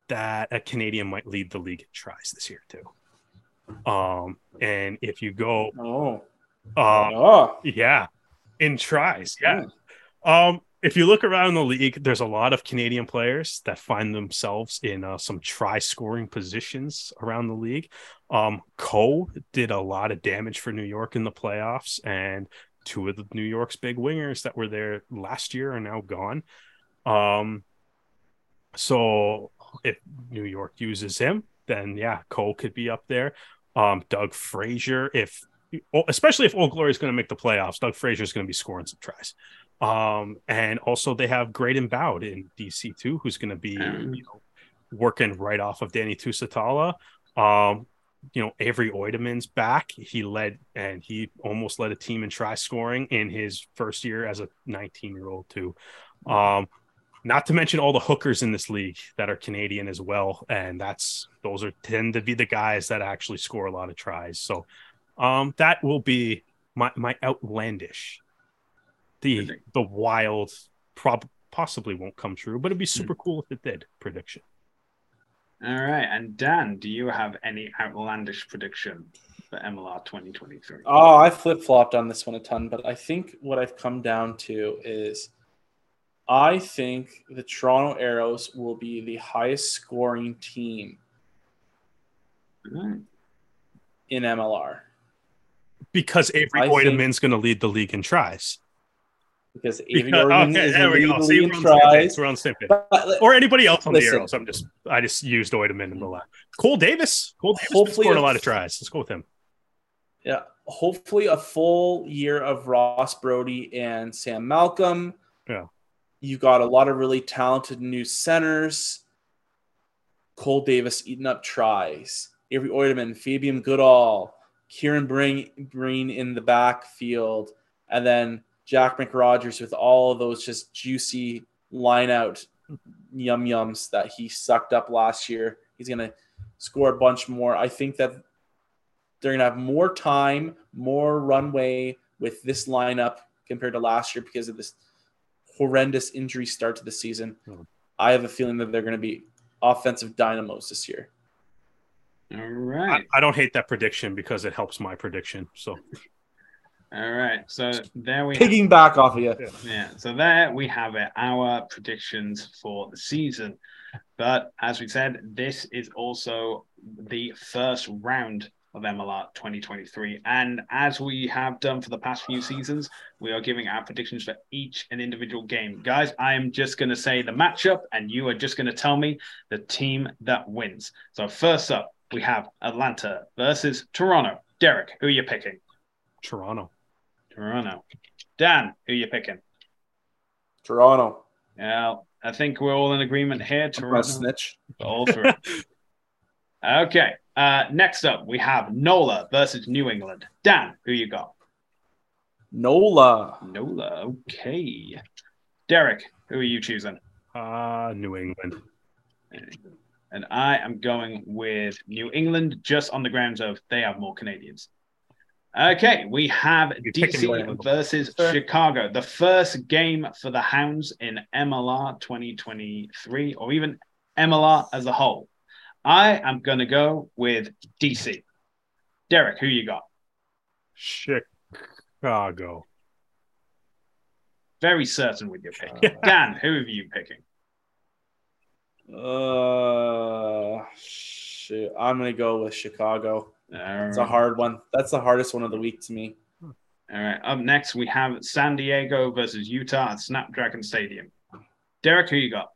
that a Canadian might lead the league in tries this year too. Um, and if you go, oh, uh, oh. yeah, in tries, yeah. Um, if you look around the league, there's a lot of Canadian players that find themselves in uh, some try scoring positions around the league. Um, Coe did a lot of damage for New York in the playoffs, and two of the New York's big wingers that were there last year are now gone. Um, so if New York uses him, then yeah, Cole could be up there. Um, Doug Fraser, if especially if Old Glory is going to make the playoffs, Doug Fraser is going to be scoring some tries. Um, and also they have Graydon Bowd in DC too, who's going to be you know, working right off of Danny Tusitala. Um, you know Avery Oitomen's back. He led and he almost led a team in try scoring in his first year as a 19 year old too. Um, not to mention all the hookers in this league that are Canadian as well, and that's those are tend to be the guys that actually score a lot of tries. So um, that will be my my outlandish, the the wild, prob possibly won't come true, but it'd be hmm. super cool if it did. Prediction. All right. And Dan, do you have any outlandish prediction for MLR 2023? Oh, I flip flopped on this one a ton, but I think what I've come down to is I think the Toronto Arrows will be the highest scoring team Right. in MLR Because Avery I think- going to lead the league in tries. Because Avery Because, Oregon okay, is there we go. lead See, in we're on, the tries. we're on the same page. Or anybody else on Listen. the Arrows. I'm just, I just used Oitomen in the mm-hmm. last. Cole Davis. Cole Davis Hopefully scored a lot of tries. Let's go with him. yeah, hopefully a full year of Ross Braude and Sam Malcolm. Yeah. You got a lot of really talented new centers. Cole Davis eating up tries. Avery Oitomen, Fabian Goodall, Kieran Breen, Breen in the backfield, and then Jack McRogers with all of those just juicy line out yum yums that he sucked up last year. He's going to score a bunch more. I think that they're going to have more time, more runway with this lineup compared to last year because of this horrendous injury start to the season. Hmm. I have a feeling that they're going to be offensive dynamos this year. All I, right. I don't hate that prediction because it helps my prediction. So All right. So there we have Pigging back off of you. Yeah, so there we have it, our predictions for the season. But as we said, this is also the first round of MLR 2023. And as we have done for the past few seasons, we are giving our predictions for each and individual game. Guys, I am just going to say the matchup, and you are just going to tell me the team that wins. So, first up, we have Atlanta versus Toronto. Derek, who are you picking? Toronto. Toronto. Dan, who are you picking? Toronto. Yeah, I think we're all in agreement here. I'm Toronto, snitch. all three. okay. Uh, next up, we have Nola versus New England. Dan, who you got? Nola. Nola. Okay. Derek, who are you choosing? Uh, New England. And I am going with New England just on the grounds of they have more Canadians. Okay, we have You're DC versus Sure. Chicago. The first game for the Hounds in MLR 2023, or even MLR as a whole. I am going to go with DC. Derek, who you got? Chicago. Very certain with your pick. Dan, who are you picking? Uh, shit. I'm gonna go with Chicago. All It's a hard one. That's the hardest one of the week to me. All right. Up next, we have San Diego versus Utah at Snapdragon Stadium. Derek, who you got?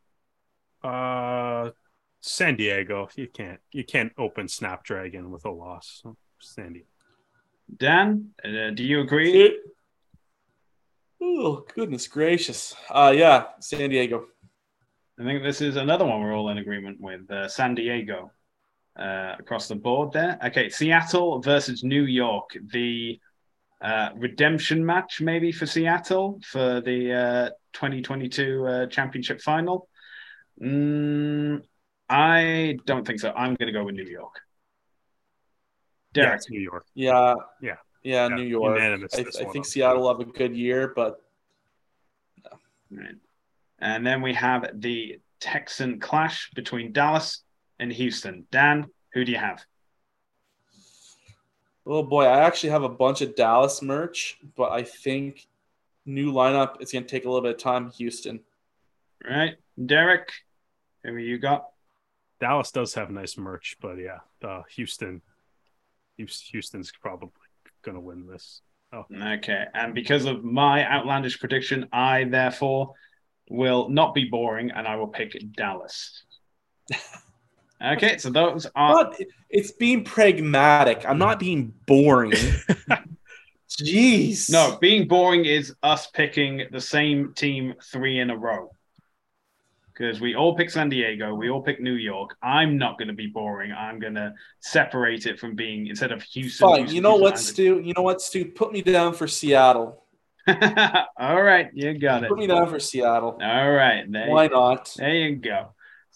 Uh, San Diego. You can't. You can't open Snapdragon with a loss. So, San Diego. Dan, uh, do you agree? Oh goodness gracious. Uh, yeah, San Diego. I think this is another one we're all in agreement with. Uh, San Diego uh, across the board there. Okay, Seattle versus New York. The uh, redemption match, maybe for Seattle for the uh, 2022 uh, championship final. Mm, I don't think so. I'm going to go with New York. Yeah, Derek, it's New York. Yeah. Yeah. Yeah, Yeah, New York. unanimous I, I think up. Seattle will have a good year, but Right. And then we have the Texan clash between Dallas and Houston. Dan, who do you have? oh boy, I actually have a bunch of Dallas merch, but I think new lineup it's gonna take a little bit of time. Houston. Right, Derek, who you got? Dallas does have nice merch, but yeah, uh, Houston. Houston- Houston's probably going to win this. Oh, Okay, and because of my outlandish prediction, I therefore will not be boring, and I will pick Dallas. Okay, so those are But it's being pragmatic. I'm not being boring. Jeez. no being boring is us picking the same team three in a row. because we all pick San Diego, we all pick New York. I'm not going to be boring. I'm going to separate it from being instead of Houston. Fine. Houston, you know Houston, what, Stu? You know what, Stu? Put me down for Seattle. all right, you got it. Put me down for Seattle. All right, there, Why not? there you go.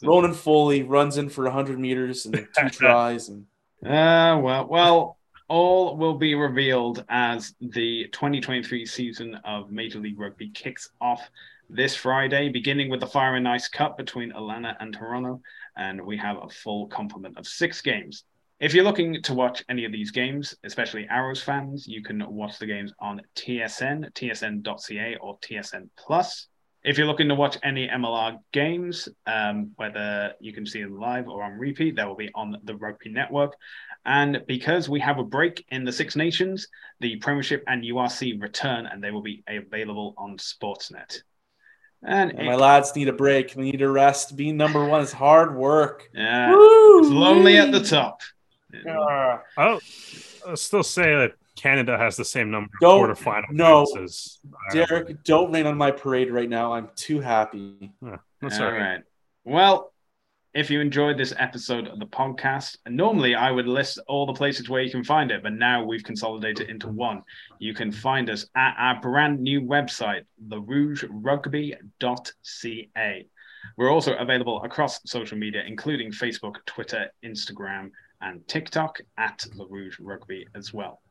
Ronan Foley runs in for 100 meters and two tries, and Uh, well, well, all will be revealed as the 2023 season of Major League Rugby kicks off this Friday, beginning with the Fire and Ice Cup between Atlanta and Toronto, and we have a full complement of six games. If you're looking to watch any of these games, especially Arrows fans, you can watch the games on TSN, tsn.ca, or TSN Plus. If you're looking to watch any MLR games, um, whether you can see them live or on repeat, they will be on the Rugby Network. And because we have a break in the Six Nations, the Premiership and URC return, and they will be available on Sportsnet. And and my lads need a break. They need a rest. Being number one is hard work. yeah, Woo! it's lonely at the top. Ah. I'll, I'll still say that Canada has the same number of Don't- quarterfinal no. wins. Derek, don't rain on my parade right now. I'm too happy. That's all all right. right. Well, if you enjoyed this episode of the podcast, normally I would list all the places where you can find it, but now we've consolidated into one. You can find us at our brand new website, therougerugby.ca. We're also available across social media, including Facebook, Twitter, Instagram, and TikTok at The Rouge Rugby as well.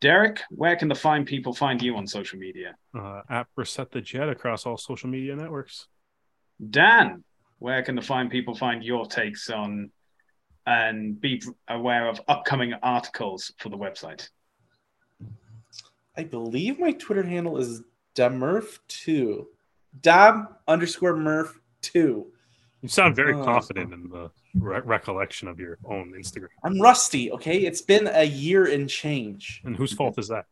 Derek, where can the fine people find you on social media? Uh, at Brissette the Jet across all social media networks. Dan, where can the fine people find your takes on and be aware of upcoming articles for the website? I believe my Twitter handle is Damurph2. Dab underscore Murph 2. You sound very Oh. confident in the re- recollection of your own Instagram. I'm rusty, okay? It's been a year and change. And whose fault is that?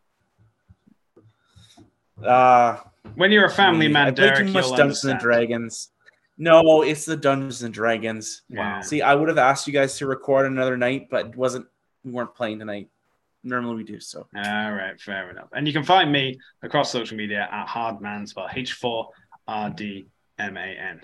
Uh, When you're a family me. man, I play Derek, too much you'll Dungeons and. Dragons. No, it's the Dungeons and Dragons. Wow. See, I would have asked you guys to record another night, but it wasn't. We weren't playing tonight. Normally we do so. All right, fair enough. And you can find me across social media at Hardman, spelled H4RDMAN.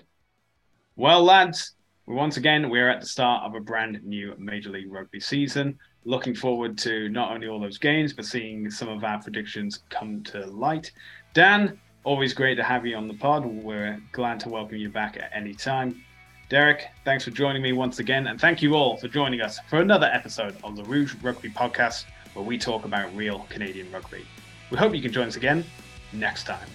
Well, lads, once again, we're at the start of a brand new Major League Rugby season. Looking forward to not only all those games, but seeing some of our predictions come to light. Dan, always great to have you on the pod. We're glad to welcome you back at any time. Derek, thanks for joining me once again, and thank you all for joining us for another episode of the Rouge Rugby Podcast, where we talk about real Canadian rugby. We hope you can join us again next time.